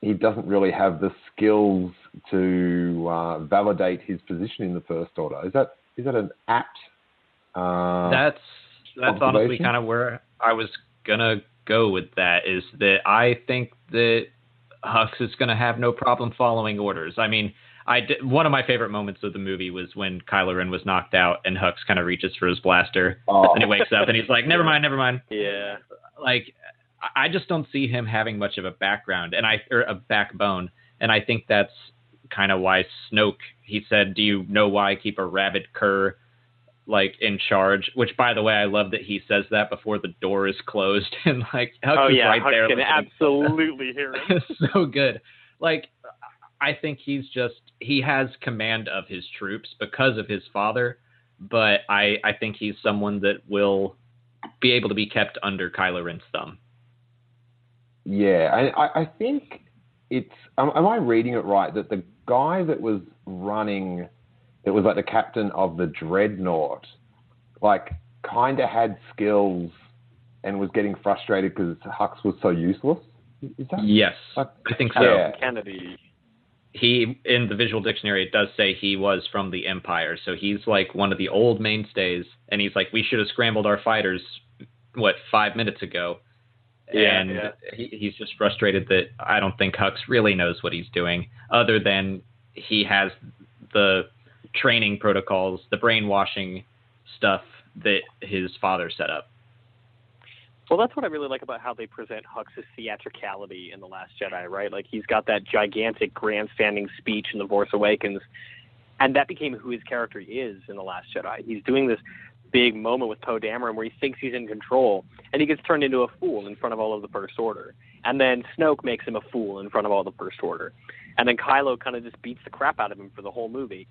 he doesn't really have the skills to uh, validate his position in the first order. Is that is that an apt? Uh, that's that's honestly kind of where I was gonna go with that. Is that I think that Hux is gonna have no problem following orders. I mean. I did, one of my favorite moments of the movie was when Kylo Ren was knocked out and Hux kind of reaches for his blaster oh. and he wakes up and he's like, "Never mind, never mind." Yeah. Like I just don't see him having much of a background and I or a backbone, and I think that's kind of why Snoke. He said, "Do you know why I keep a rabid cur like in charge?" Which, by the way, I love that he says that before the door is closed and like Huck oh yeah, right Huck there. can absolutely hear it. so good. Like I think he's just he has command of his troops because of his father, but I I think he's someone that will be able to be kept under Kylo Ren's thumb. Yeah, I, I think it's. Am, am I reading it right that the guy that was running, that was like the captain of the dreadnought, like kind of had skills and was getting frustrated because Hux was so useless. Is that? Yes, like, I think so. Yeah. Canady. He in the visual dictionary it does say he was from the Empire, so he's like one of the old mainstays, and he's like we should have scrambled our fighters, what five minutes ago yeah, and yeah. He, he's just frustrated that I don't think Hux really knows what he's doing, other than he has the training protocols, the brainwashing stuff that his father set up. Well, that's what I really like about how they present Hux's theatricality in The Last Jedi, right? Like he's got that gigantic grandstanding speech in The Force Awakens, and that became who his character is in The Last Jedi. He's doing this big moment with Poe Dameron where he thinks he's in control, and he gets turned into a fool in front of all of the First Order. And then Snoke makes him a fool in front of all the First Order. And then Kylo kind of just beats the crap out of him for the whole movie.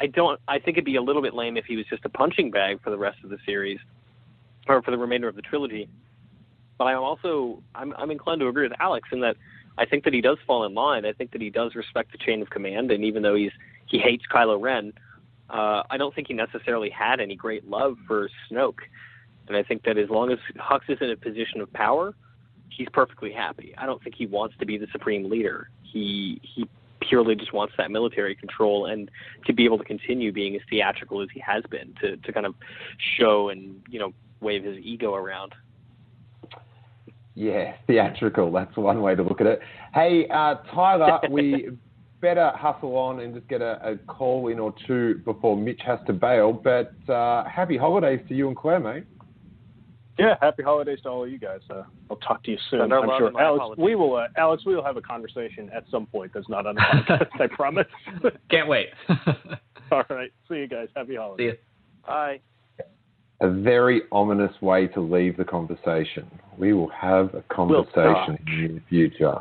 I don't. I think it'd be a little bit lame if he was just a punching bag for the rest of the series, or for the remainder of the trilogy. But I'm also I'm I'm inclined to agree with Alex in that I think that he does fall in line. I think that he does respect the chain of command, and even though he's he hates Kylo Ren, uh, I don't think he necessarily had any great love for Snoke. And I think that as long as Hux is in a position of power, he's perfectly happy. I don't think he wants to be the supreme leader. He he purely just wants that military control and to be able to continue being as theatrical as he has been to to kind of show and you know wave his ego around. Yeah, theatrical. That's one way to look at it. Hey, uh, Tyler, we better hustle on and just get a, a, call in or two before Mitch has to bail. But uh, happy holidays to you and Claire, mate. Yeah, happy holidays to all of you guys. Uh, I'll talk to you soon. I'm sure. Alex, we will. Uh, Alex, we will have a conversation at some point. That's not on the podcast. I promise. Can't wait. all right. See you guys. Happy holidays. See you. Bye. A very ominous way to leave the conversation. We will have a conversation we'll in the future.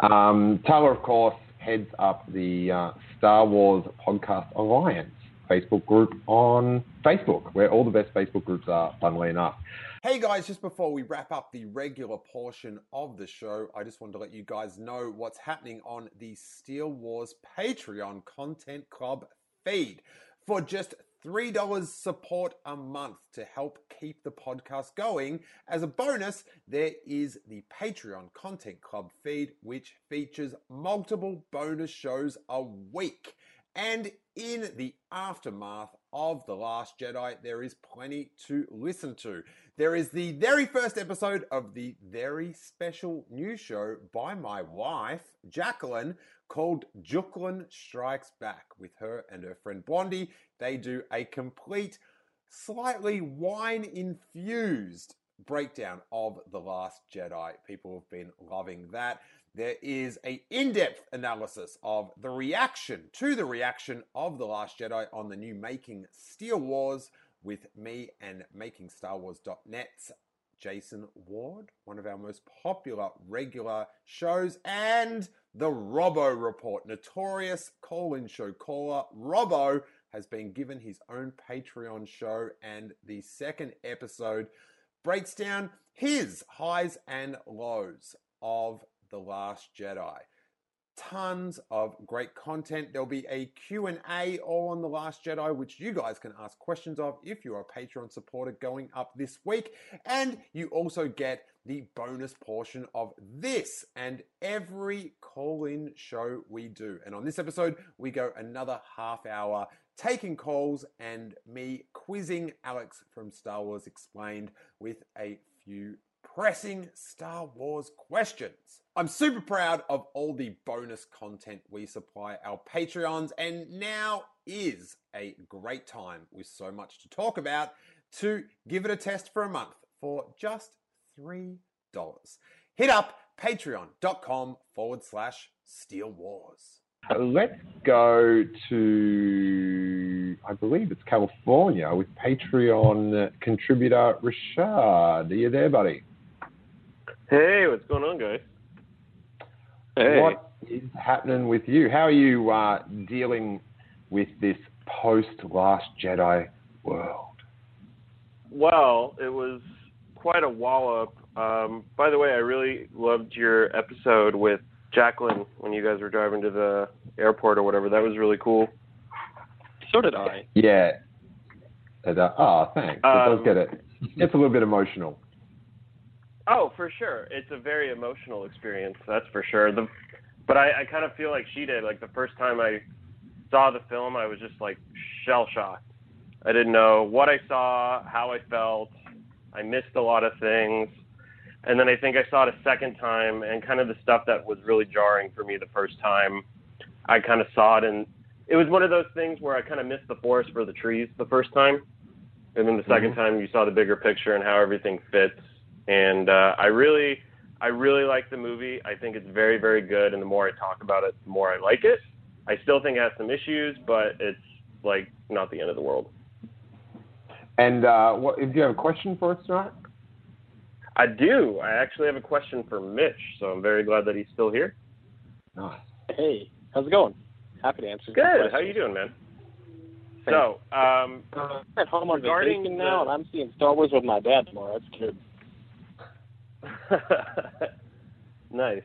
Um, Tyler, of course, heads up the uh, Star Wars Podcast Alliance Facebook group on Facebook, where all the best Facebook groups are, funnily enough. Hey guys, just before we wrap up the regular portion of the show, I just wanted to let you guys know what's happening on the Steele Wars Patreon Content Club feed. For just $3 support a month to help keep the podcast going. As a bonus, there is the Patreon Content Club feed, which features multiple bonus shows a week. And in the aftermath of The Last Jedi, there is plenty to listen to. There is the very first episode of the very special new show by my wife, Jacqueline, called Juklin Strikes Back. With her and her friend Blondie, they do a complete, slightly wine infused breakdown of The Last Jedi. People have been loving that. There is a in-depth analysis of the reaction to the reaction of The Last Jedi on the new Making Steele Wars with me and MakingStarWars.net's Jason Ward, one of our most popular regular shows, and the Robbo Report. Notorious call-in show caller Robbo has been given his own Patreon show, and the second episode breaks down his highs and lows of The Last Jedi. Tons of great content. There'll be a Q&A all on The Last Jedi, which you guys can ask questions of if you're a Patreon supporter going up this week. And you also get the bonus portion of this and every call-in show we do. And on this episode, we go another half hour taking calls and me quizzing Alex from Star Wars Explained with a few pressing Star Wars questions. I'm super proud of all the bonus content we supply our Patreons, and now is a great time with so much to talk about to give it a test for a month for just $3. Hit up patreon.com forward slash steele Wars. Let's go to, I believe it's California, with Patreon contributor Rashad. Are you there, buddy? Hey, what's going on, guys? Hey. What is happening with you? How are you uh, dealing with this post Last Jedi world? Well, it was quite a wallop. Um, by the way, I really loved your episode with Jacqueline when you guys were driving to the airport or whatever. That was really cool. So did I. Yeah. And, uh, oh, thanks. It Um, does get it. It's a little bit emotional. Oh, for sure. It's a very emotional experience, that's for sure. The, but I, I kind of feel like she did. Like the first time I saw the film, I was just like shell shocked. I didn't know what I saw, how I felt. I missed a lot of things. And then I think I saw it a second time, and kind of the stuff that was really jarring for me the first time, I kind of saw it, and it was one of those things where I kind of missed the forest for the trees the first time, and then the 2nd time you saw the bigger picture and how everything fits. And uh, I really, I really like the movie. I think it's very, very good, and the more I talk about it, the more I like it. I still think it has some issues, but it's like not the end of the world. And uh, what, do you have a question for us tonight? I do. I actually have a question for Mitch, so I'm very glad that he's still here. Nice. Hey, how's it going? Happy to answer. some Good. questions. How you doing, man? So, um, I'm at home on Regarding vacation the- now, and I'm seeing Star Wars with my dad tomorrow. That's good. nice.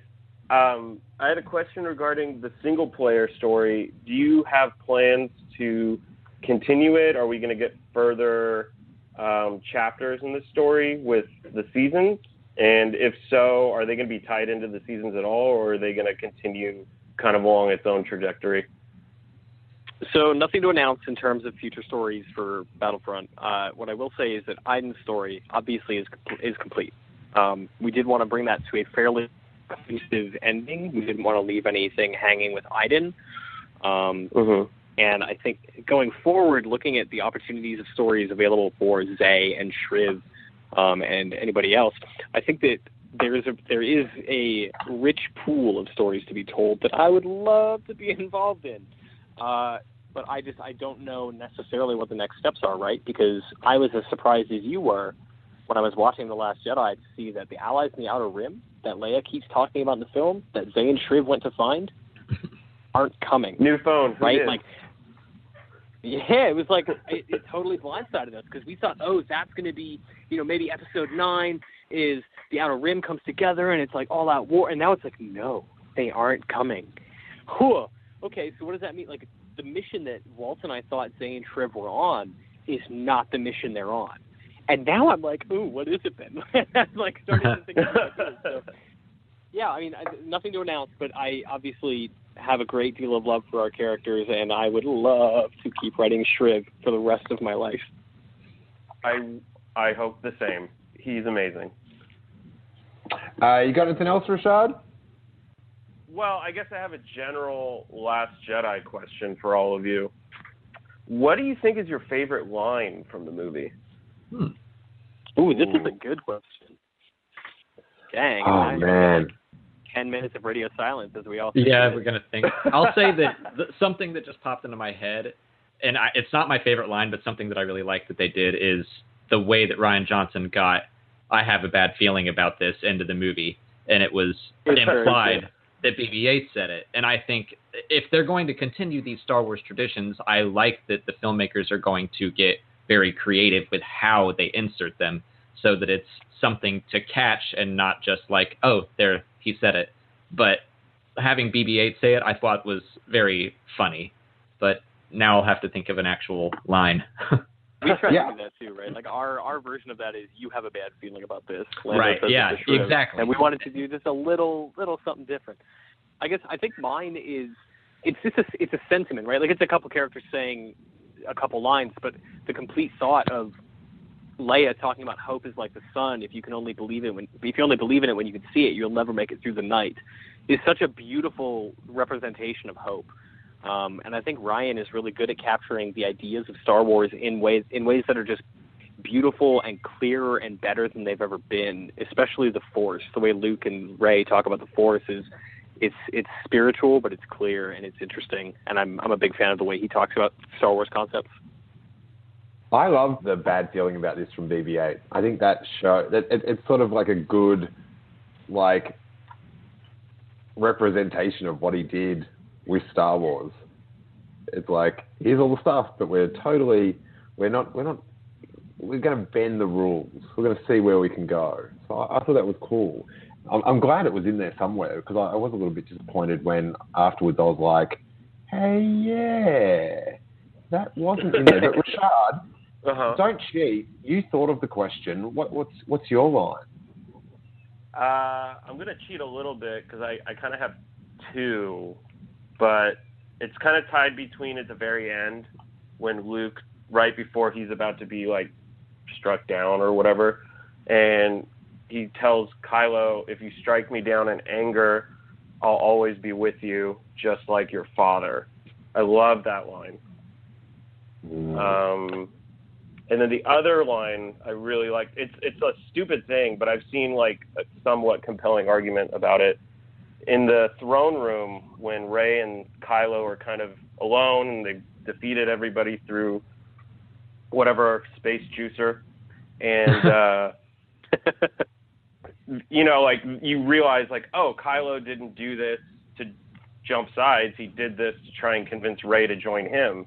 Um, I had a question regarding the single player story. Do you have plans to continue it? Are we going to get further um, chapters in the story with the seasons? And if so, are they going to be tied into the seasons at all, or are they going to continue kind of along its own trajectory? So nothing to announce in terms of future stories for Battlefront. Uh, what I will say is that Iden's story obviously is is complete. Um, we did want to bring that to a fairly conclusive ending. We didn't want to leave anything hanging with Iden. Um, Mm-hmm. And I think going forward, looking at the opportunities of stories available for Zay and Shriv um, and anybody else, I think that there is a there is a rich pool of stories to be told that I would love to be involved in. Uh, but I just I don't know necessarily what the next steps are, right? Because I was as surprised as you were when I was watching The Last Jedi to see that the allies in the Outer Rim that Leia keeps talking about in the film that Zay and Shriv went to find aren't coming New phone. Right? Like, yeah, it was like it, it totally blindsided us because we thought, oh, that's going to be, you know, maybe episode nine is the Outer Rim comes together and it's like all out war, and now it's like, no, they aren't coming. Whew. Okay, so what does that mean? Like, the mission that Walt and I thought Zay and Shriv were on is not the mission they're on, and now I'm like, ooh, what is it then? I'm like starting to think. about it. So, yeah, I mean, I, nothing to announce, but I obviously have a great deal of love for our characters, and I would love to keep writing Shriv for the rest of my life. I I hope the same. He's amazing. Uh, you got anything else, Rashad? Well, I guess I have a general Last Jedi question for all of you. What do you think is your favorite line from the movie? Hmm. Ooh, this is a hmm. good question. Dang. Oh, man. Know. 10 minutes of radio silence as we all. Yeah, we're gonna think. I'll say that th- something that just popped into my head, and I, it's not my favorite line, but something that I really like that they did is the way that Rian Johnson got "I have a bad feeling about this" into the movie, and it was it's implied. Yeah. that BB-8 said it, and I think if they're going to continue these Star Wars traditions, I like that the filmmakers are going to get very creative with how they insert them so that it's something to catch and not just like, oh, there he said it. But having BB-8 say it, I thought was very funny. But now I'll have to think of an actual line. We try Yeah. to do that too, right? Like our our version of that is you have a bad feeling about this. Lando Right, yeah, exactly. And we wanted to do just a little little something different. I guess I think mine is it's just a it's a sentiment, right? Like it's a couple characters saying a couple lines, but the complete thought of Leia talking about hope is like the sun. If you can only believe it when if you only believe in it when you can see it, you'll never make it through the night. Is such a beautiful representation of hope. Um, and I think Rian is really good at capturing the ideas of Star Wars in ways in ways that are just beautiful and clearer and better than they've ever been. Especially the Force, the way Luke and Rey talk about the Force is it's it's spiritual, but it's clear and it's interesting. And I'm I'm a big fan of the way he talks about Star Wars concepts. I love the bad feeling about this from BB-8. I think that show that it, it's sort of like a good, like, representation of what he did with Star Wars. It's like here's all the stuff, but we're totally we're not we're not we're going to bend the rules. We're going to see where we can go. So I, I thought that was cool. I'm, I'm glad it was in there somewhere because I, I was a little bit disappointed when afterwards I was like, hey yeah, that wasn't in there. But Rashad. Uh-huh. Don't cheat. You thought of the question. What, what's what's your line? Uh, I'm gonna cheat a little bit because I, I kind of have two, but it's kind of tied between at the very end when Luke, right before he's about to be like struck down or whatever, and he tells Kylo, "If you strike me down in anger, I'll always be with you, just like your father." I love that line. Um, and then the other line I really like. It's it's a stupid thing, but I've seen like a somewhat compelling argument about it in the throne room when Rey and Kylo are kind of alone and they defeated everybody through whatever space juicer, and uh, you know, like you realize like, oh, Kylo didn't do this to jump sides. He did this to try and convince Rey to join him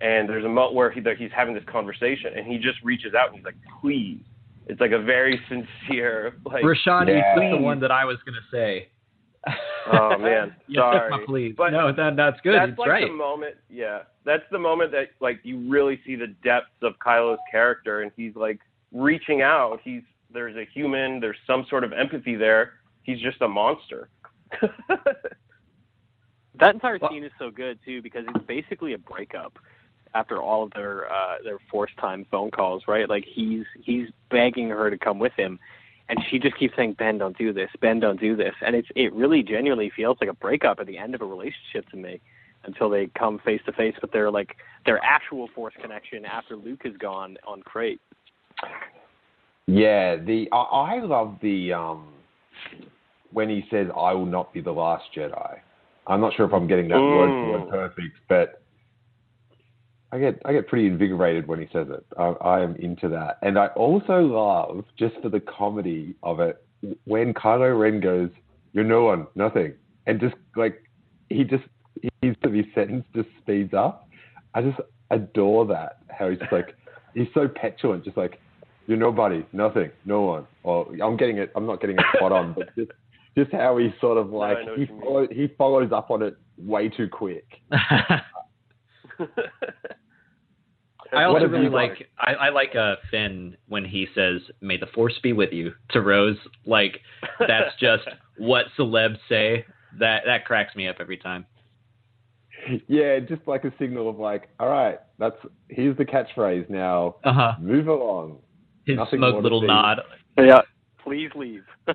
and there's a moment where he, that he's having this conversation, and he just reaches out and he's like, "Please." It's like a very sincere, like, Rashad, Yeah. you the one that I was gonna say. oh man, You took sorry. my please. But no, that that's good. that's it's like right. the moment, yeah. That's the moment that like you really see the depths of Kylo's character, and he's like reaching out. He's there's a human, there's some sort of empathy there. He's just a monster. That entire Well- scene is so good too because it's basically a breakup after all of their uh their forced time phone calls, right? Like he's he's begging her to come with him and she just keeps saying, Ben, don't do this, Ben, don't do this and it's it really genuinely feels like a breakup at the end of a relationship to me until they come face to face with their like their actual force connection after Luke is gone on Crait. Yeah, the I, I love the um when he says, "I will not be the last Jedi." I'm not sure if I'm getting that word for Mm. word perfect, but I get I get pretty invigorated when he says it. I, I am into that, and I also love just for the comedy of it when Kylo Ren goes, "You're no one, nothing," and just like he just his his sentence just speeds up. I just adore that how he's just like he's so petulant, just like you're nobody, nothing, no one. Or I'm getting it. I'm not getting it spot on, but just just how he sort of like what he follow, he follows up on it way too quick. I also really you like I, I like uh, Finn when he says "May the Force be with you" to Rose. Like that's just what celebs say that that cracks me up every time. Yeah, just like a signal of like, all right, that's here's the catchphrase now. Uh huh. Move along. His Nothing smug little nod. Yeah. Please leave.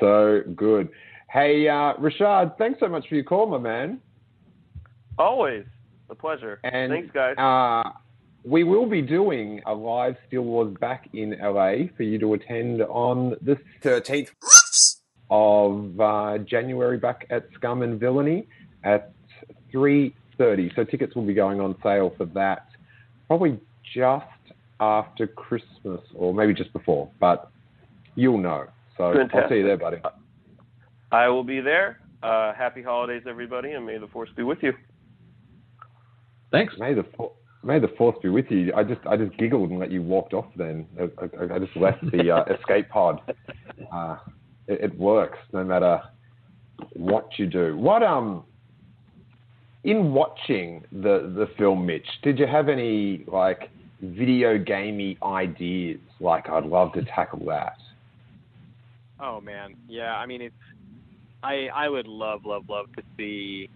So good. Hey, uh, Rashad, thanks so much for your call, my man. Always a pleasure. And Thanks, guys. Uh, we will be doing a live Steele Wars back in LA for you to attend on the 13th of uh, January back at Scum and Villainy at 3.30. So tickets will be going on sale for that probably just after Christmas or maybe just before, but you'll know. So I'll see you there, buddy. I will be there. Uh, happy holidays, everybody, and may the force be with you. Thanks. May the fo- May the force be with you. I just I just giggled and let you walked off. Then I, I, I just left the uh, escape pod. Uh, it, it works no matter what you do. What um in watching the the film, Mitch, did you have any like video gamey ideas? Like I'd love to tackle that. Oh man, yeah. I mean, it's I I would love love love to see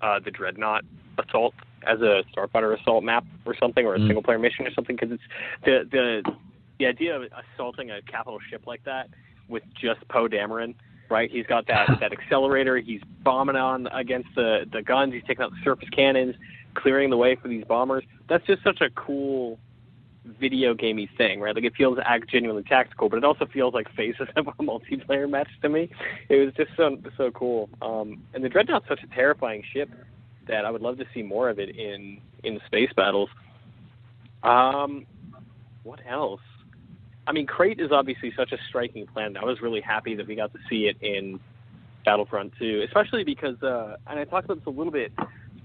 uh, the Dreadnought assault as a Starfighter assault map or something, or a Mm. single player mission or something, because it's the the the idea of assaulting a capital ship like that with just Poe Dameron. Right, he's got that that accelerator. He's bombing on against the the guns. He's taking out the surface cannons, clearing the way for these bombers. That's just such a cool video gamey thing, right? Like it feels act genuinely tactical, but it also feels like Faces of a multiplayer match to me. It was just so so cool. Um, and the Dreadnought's such a terrifying ship that I would love to see more of it in in space battles. Um, what else? I mean, Crait is obviously such a striking planet. I was really happy that we got to see it in Battlefront 2, especially because, uh, and I talked about this a little bit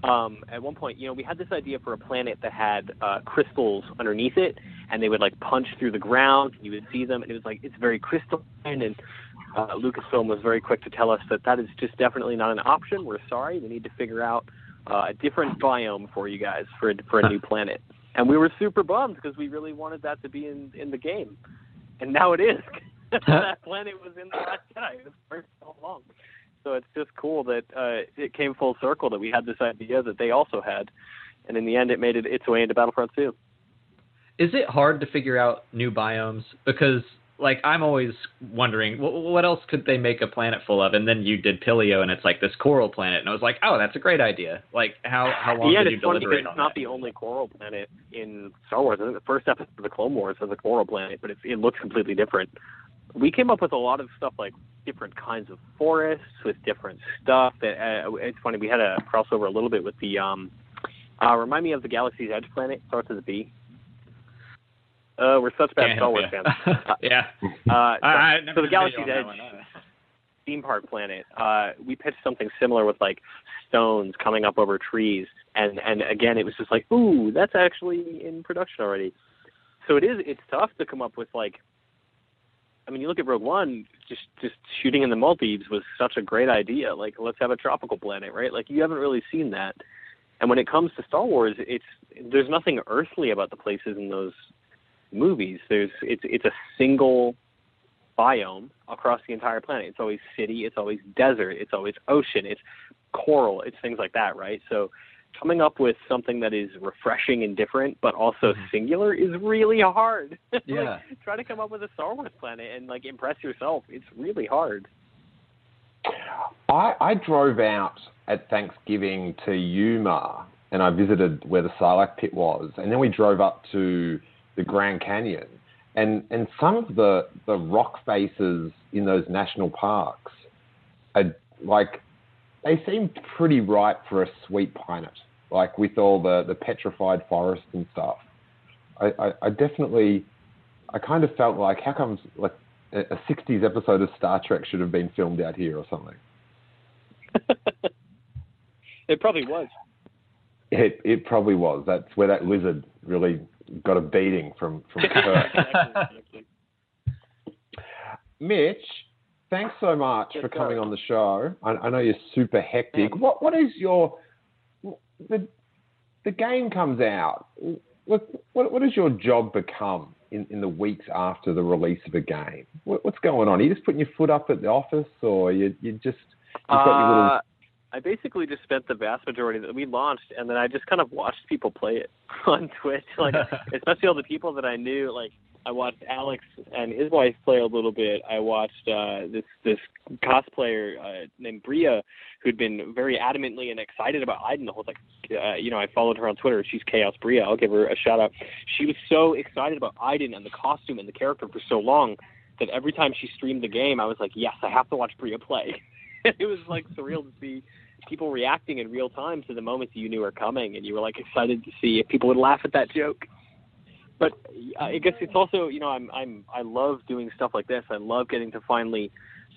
um, at one point. You know, we had this idea for a planet that had uh, crystals underneath it, and they would like punch through the ground. And you would see them, and it was like it's very crystalline. And uh, Lucasfilm was very quick to tell us that that is just definitely not an option. We're sorry. We need to figure out uh, a different biome for you guys for a, for a new planet. And we were super bummed because we really wanted that to be in in the game, and now it is. that planet was in the Last Jedi It was for so long. So it's just cool that uh, it came full circle that we had this idea that they also had, and in the end, it made it its way into Battlefront 2. Is it hard to figure out new biomes? Because like I'm always wondering what, what else could they make a planet full of? And then you did Pillio, and it's like this coral planet, and I was like, oh, that's a great idea. Like how how long yeah, did you it's funny because deliberate it's on not that? the only coral planet in Star Wars. I think the first episode of the Clone Wars has a coral planet, but it's, it looks completely different. We came up with a lot of stuff like different kinds of forests with different stuff. That uh, it's funny. We had a crossover a little bit with the um. Uh, remind me of the Galaxy's Edge planet. Starts with a B. Uh, we're such bad Can't Star Wars fans. yeah. Uh, I, I so the Galaxy's Edge theme park planet, uh, we pitched something similar with like stones coming up over trees, and and again, it was just like, ooh, that's actually in production already. So it is. It's tough to come up with like. I mean, you look at Rogue One, just just shooting in the Maldives was such a great idea. Like, let's have a tropical planet, right? Like, you haven't really seen that. And when it comes to Star Wars, it's there's nothing earthly about the places in those movies. There's it's it's a single biome across the entire planet. It's always city, it's always desert, it's always ocean, it's coral, it's things like that, right? So coming up with something that is refreshing and different but also mm-hmm. singular is really hard. Like, Yeah. try to come up with a Star Wars planet and like impress yourself. It's really hard. I, I drove out at Thanksgiving to Yuma and I visited where the Sarlacc pit was, and then we drove up to the Grand Canyon, and and some of the the rock faces in those national parks are like they seem pretty ripe for a sweet planet, like with all the the petrified forests and stuff. I, I, I definitely I kind of felt like how comes like a a 60s episode of Star Trek should have been filmed out here or something. It probably was. It it probably was. That's where that lizard really got a beating from from Kirk. Mitch, thanks so much Yes, for coming sir. on the show. I, I know you're super hectic. Yeah. What what is your the the game comes out? What what what does your job become in, in the weeks after the release of a game? What, what's going on? Are you just putting your foot up at the office, or you you just you've got your little Uh, I basically just spent the vast majority that we launched, and then I just kind of watched people play it on Twitch, like especially all the people that I knew. Like I watched Alex and his wife play a little bit. I watched uh, this this cosplayer uh, named Bria, who'd been very adamantly and excited about Iden the whole time. Uh, you know, I followed her on Twitter. She's Chaos Bria. I'll give her a shout out. She was so excited about Iden and the costume and the character for so long that every time she streamed the game, I was like, yes, I have to watch Bria play. it was like surreal to see people reacting in real time to the moments you knew were coming, and you were like excited to see if people would laugh at that joke. But uh, I guess it's also, you know, I'm I'm I love doing stuff like this. I love getting to finally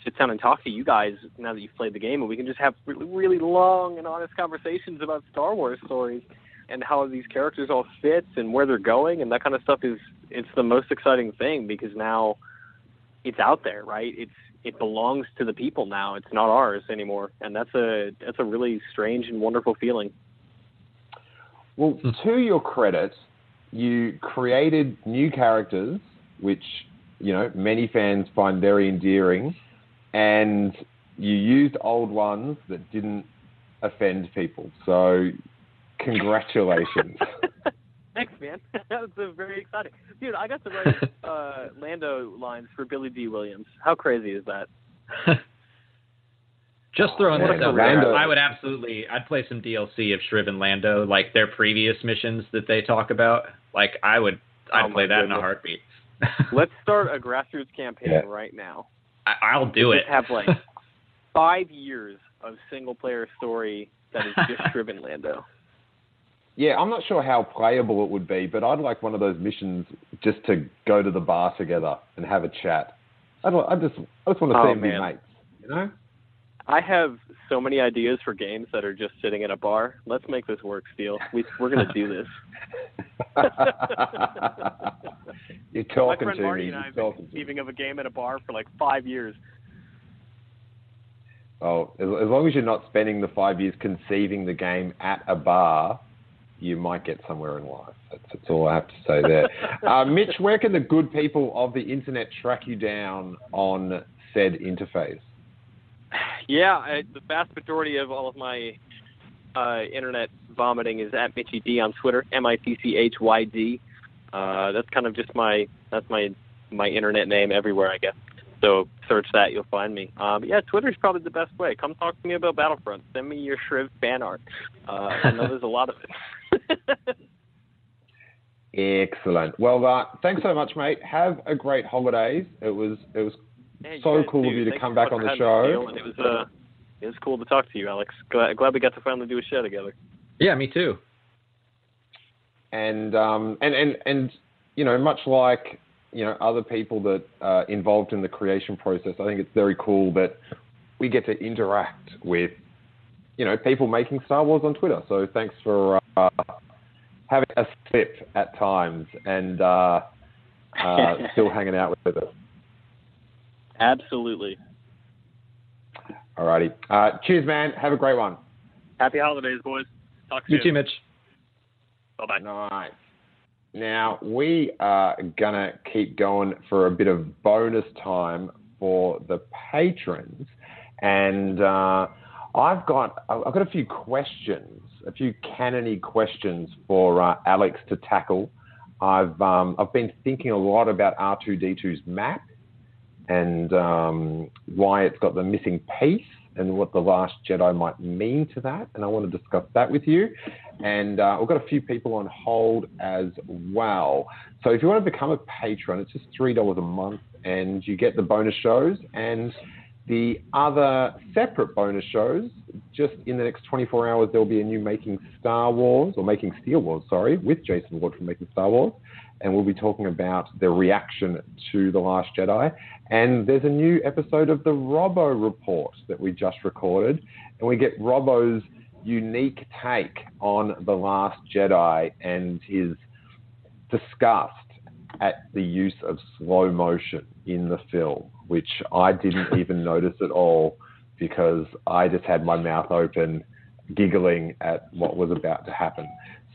sit down and talk to you guys now that you've played the game, and we can just have really, really long and honest conversations about Star Wars stories and how these characters all fit and where they're going and that kind of stuff is it's the most exciting thing because now it's out there, right? It's it belongs to the people now. It's not ours anymore, and that's a that's a really strange and wonderful feeling. Well, hmm. to your credit, you created new characters, which you know many fans find very endearing, and you used old ones that didn't offend people. So, congratulations. Thanks, man. That's uh, very exciting, dude. I got to write uh, Lando lines for Billy Dee Williams. How crazy is that? Just throwing What this out there, I would absolutely, I'd play some DLC of Shriv and Lando, like their previous missions that they talk about. Like I would, I'd Oh play that in a heartbeat. Let's start a grassroots campaign Yeah. right now. I, I'll do Let's it. Have like five years of single player story that is just Shriv and Lando. Yeah, I'm not sure how playable it would be, but I'd like one of those missions just to go to the bar together and have a chat. I'd, I just, I just want to Oh, see them be man. mates. You know? I have so many ideas for games that are just sitting at a bar. Let's make this work, Steele. We, we're going to do this. You're talking My friend to Marty me. and I have been talking to me. conceiving of a game at a bar for like five years. Oh, as, as long as you're not spending the five years conceiving the game at a bar, you might get somewhere in life. That's, that's all I have to say there. uh, Mitch, where can the good people of the internet track you down on said interface? Yeah, I, the vast majority of all of my uh, internet vomiting is at Mitchy D on Twitter, M I C C H Y D. Uh, that's kind of just my that's my my internet name everywhere, I guess. So search that, you'll find me. Um, yeah, Twitter's probably the best way. Come talk to me about Battlefront. Send me your Shriv fan art. Uh, I know there's a lot of it. Excellent. Well, uh, thanks so much, mate. Have a great holidays. It was it was Yeah, So guys cool of too. you to Thanks come back on the for having me, show. It was uh, it was cool to talk to you, Alex. Glad, glad we got to finally do a show together. Yeah, me too. and um, and and and you know, much like you know other people that are involved in the creation process, I think it's very cool that we get to interact with you know people making Star Wars on Twitter. So thanks for uh, having a slip at times and uh, uh, still hanging out with us. Absolutely. Alrighty, uh, cheers, man. Have a great one. Happy holidays, boys. Talk You soon. too, Mitch. Bye bye. Nice. Now we are gonna keep going for a bit of bonus time for the patrons, and uh, I've got I've got a few questions, a few canony questions for uh, Alex to tackle. I've um, I've been thinking a lot about R2D2's map and um, why it's got the missing piece and what the Last Jedi might mean to that, and I want to discuss that with you. And uh, we've got a few people on hold as well. So if you want to become a patron, it's just three dollars a month, and you get the bonus shows and the other separate bonus shows. Just in the next 24 hours, there will be a new Making Star Wars or Making Steele Wars, sorry, with Jason Ward from Making Star Wars, and we'll be talking about the reaction to the Last Jedi. And there's a new episode of the Robbo Report that we just recorded, and we get Robbo's unique take on The Last Jedi and his disgust at the use of slow motion in the film, which I didn't even notice at all because I just had my mouth open, giggling at what was about to happen.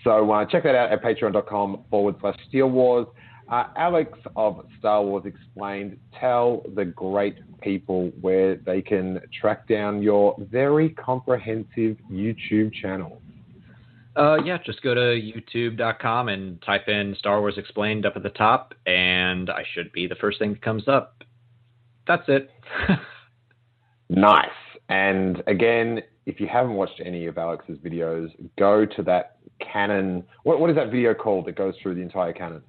So uh, check that out at patreon.com forward slash Steele Wars. Uh, Alex of Star Wars Explained, tell the great people where they can track down your very comprehensive YouTube channel. Uh, yeah, just go to youtube.com and type in Star Wars Explained up at the top, and I should be the first thing that comes up. That's it. Nice. And again, if you haven't watched any of Alex's videos, go to that canon. What, what is that video called that goes through the entire canon?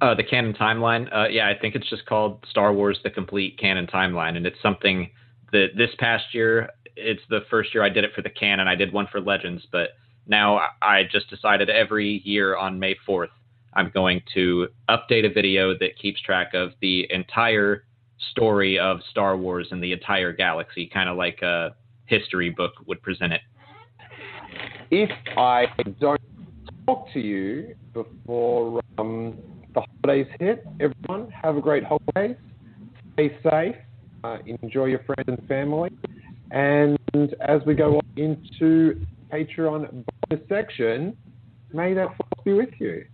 Uh, the canon timeline. Uh, yeah, I think it's just called Star Wars: The Complete Canon Timeline, and it's something that this past year, it's the first year I did it for the canon. I did one for Legends, but now I- just decided every year on May 4th, I'm going to update a video that keeps track of the entire story of Star Wars and the entire galaxy, kind of like a history book would present it. If I don't talk to you before um, the holidays hit, everyone have a great holidays. Stay safe. Uh, enjoy your friends and family. And as we go on into Patreon bonus section, may that force be with you.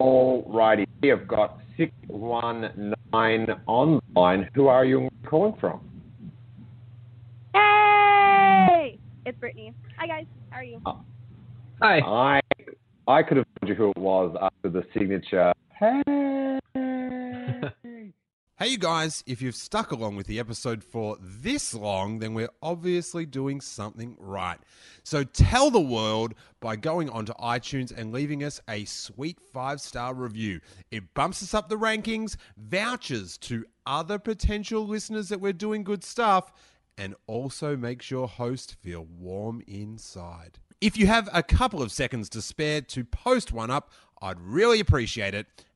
Alrighty, we have got 619 online. Who are you calling from? Hey! It's Brittany. Hi, guys. How are you? Uh, Hi. I I could have told you who it was after the signature. Hey. Hey, you guys, if you've stuck along with the episode for this long, then we're obviously doing something right. So tell the world by going onto iTunes and leaving us a sweet five star review. It bumps us up the rankings, vouchers to other potential listeners that we're doing good stuff, and also makes your host feel warm inside. If you have a couple of seconds to spare to post one up, I'd really appreciate it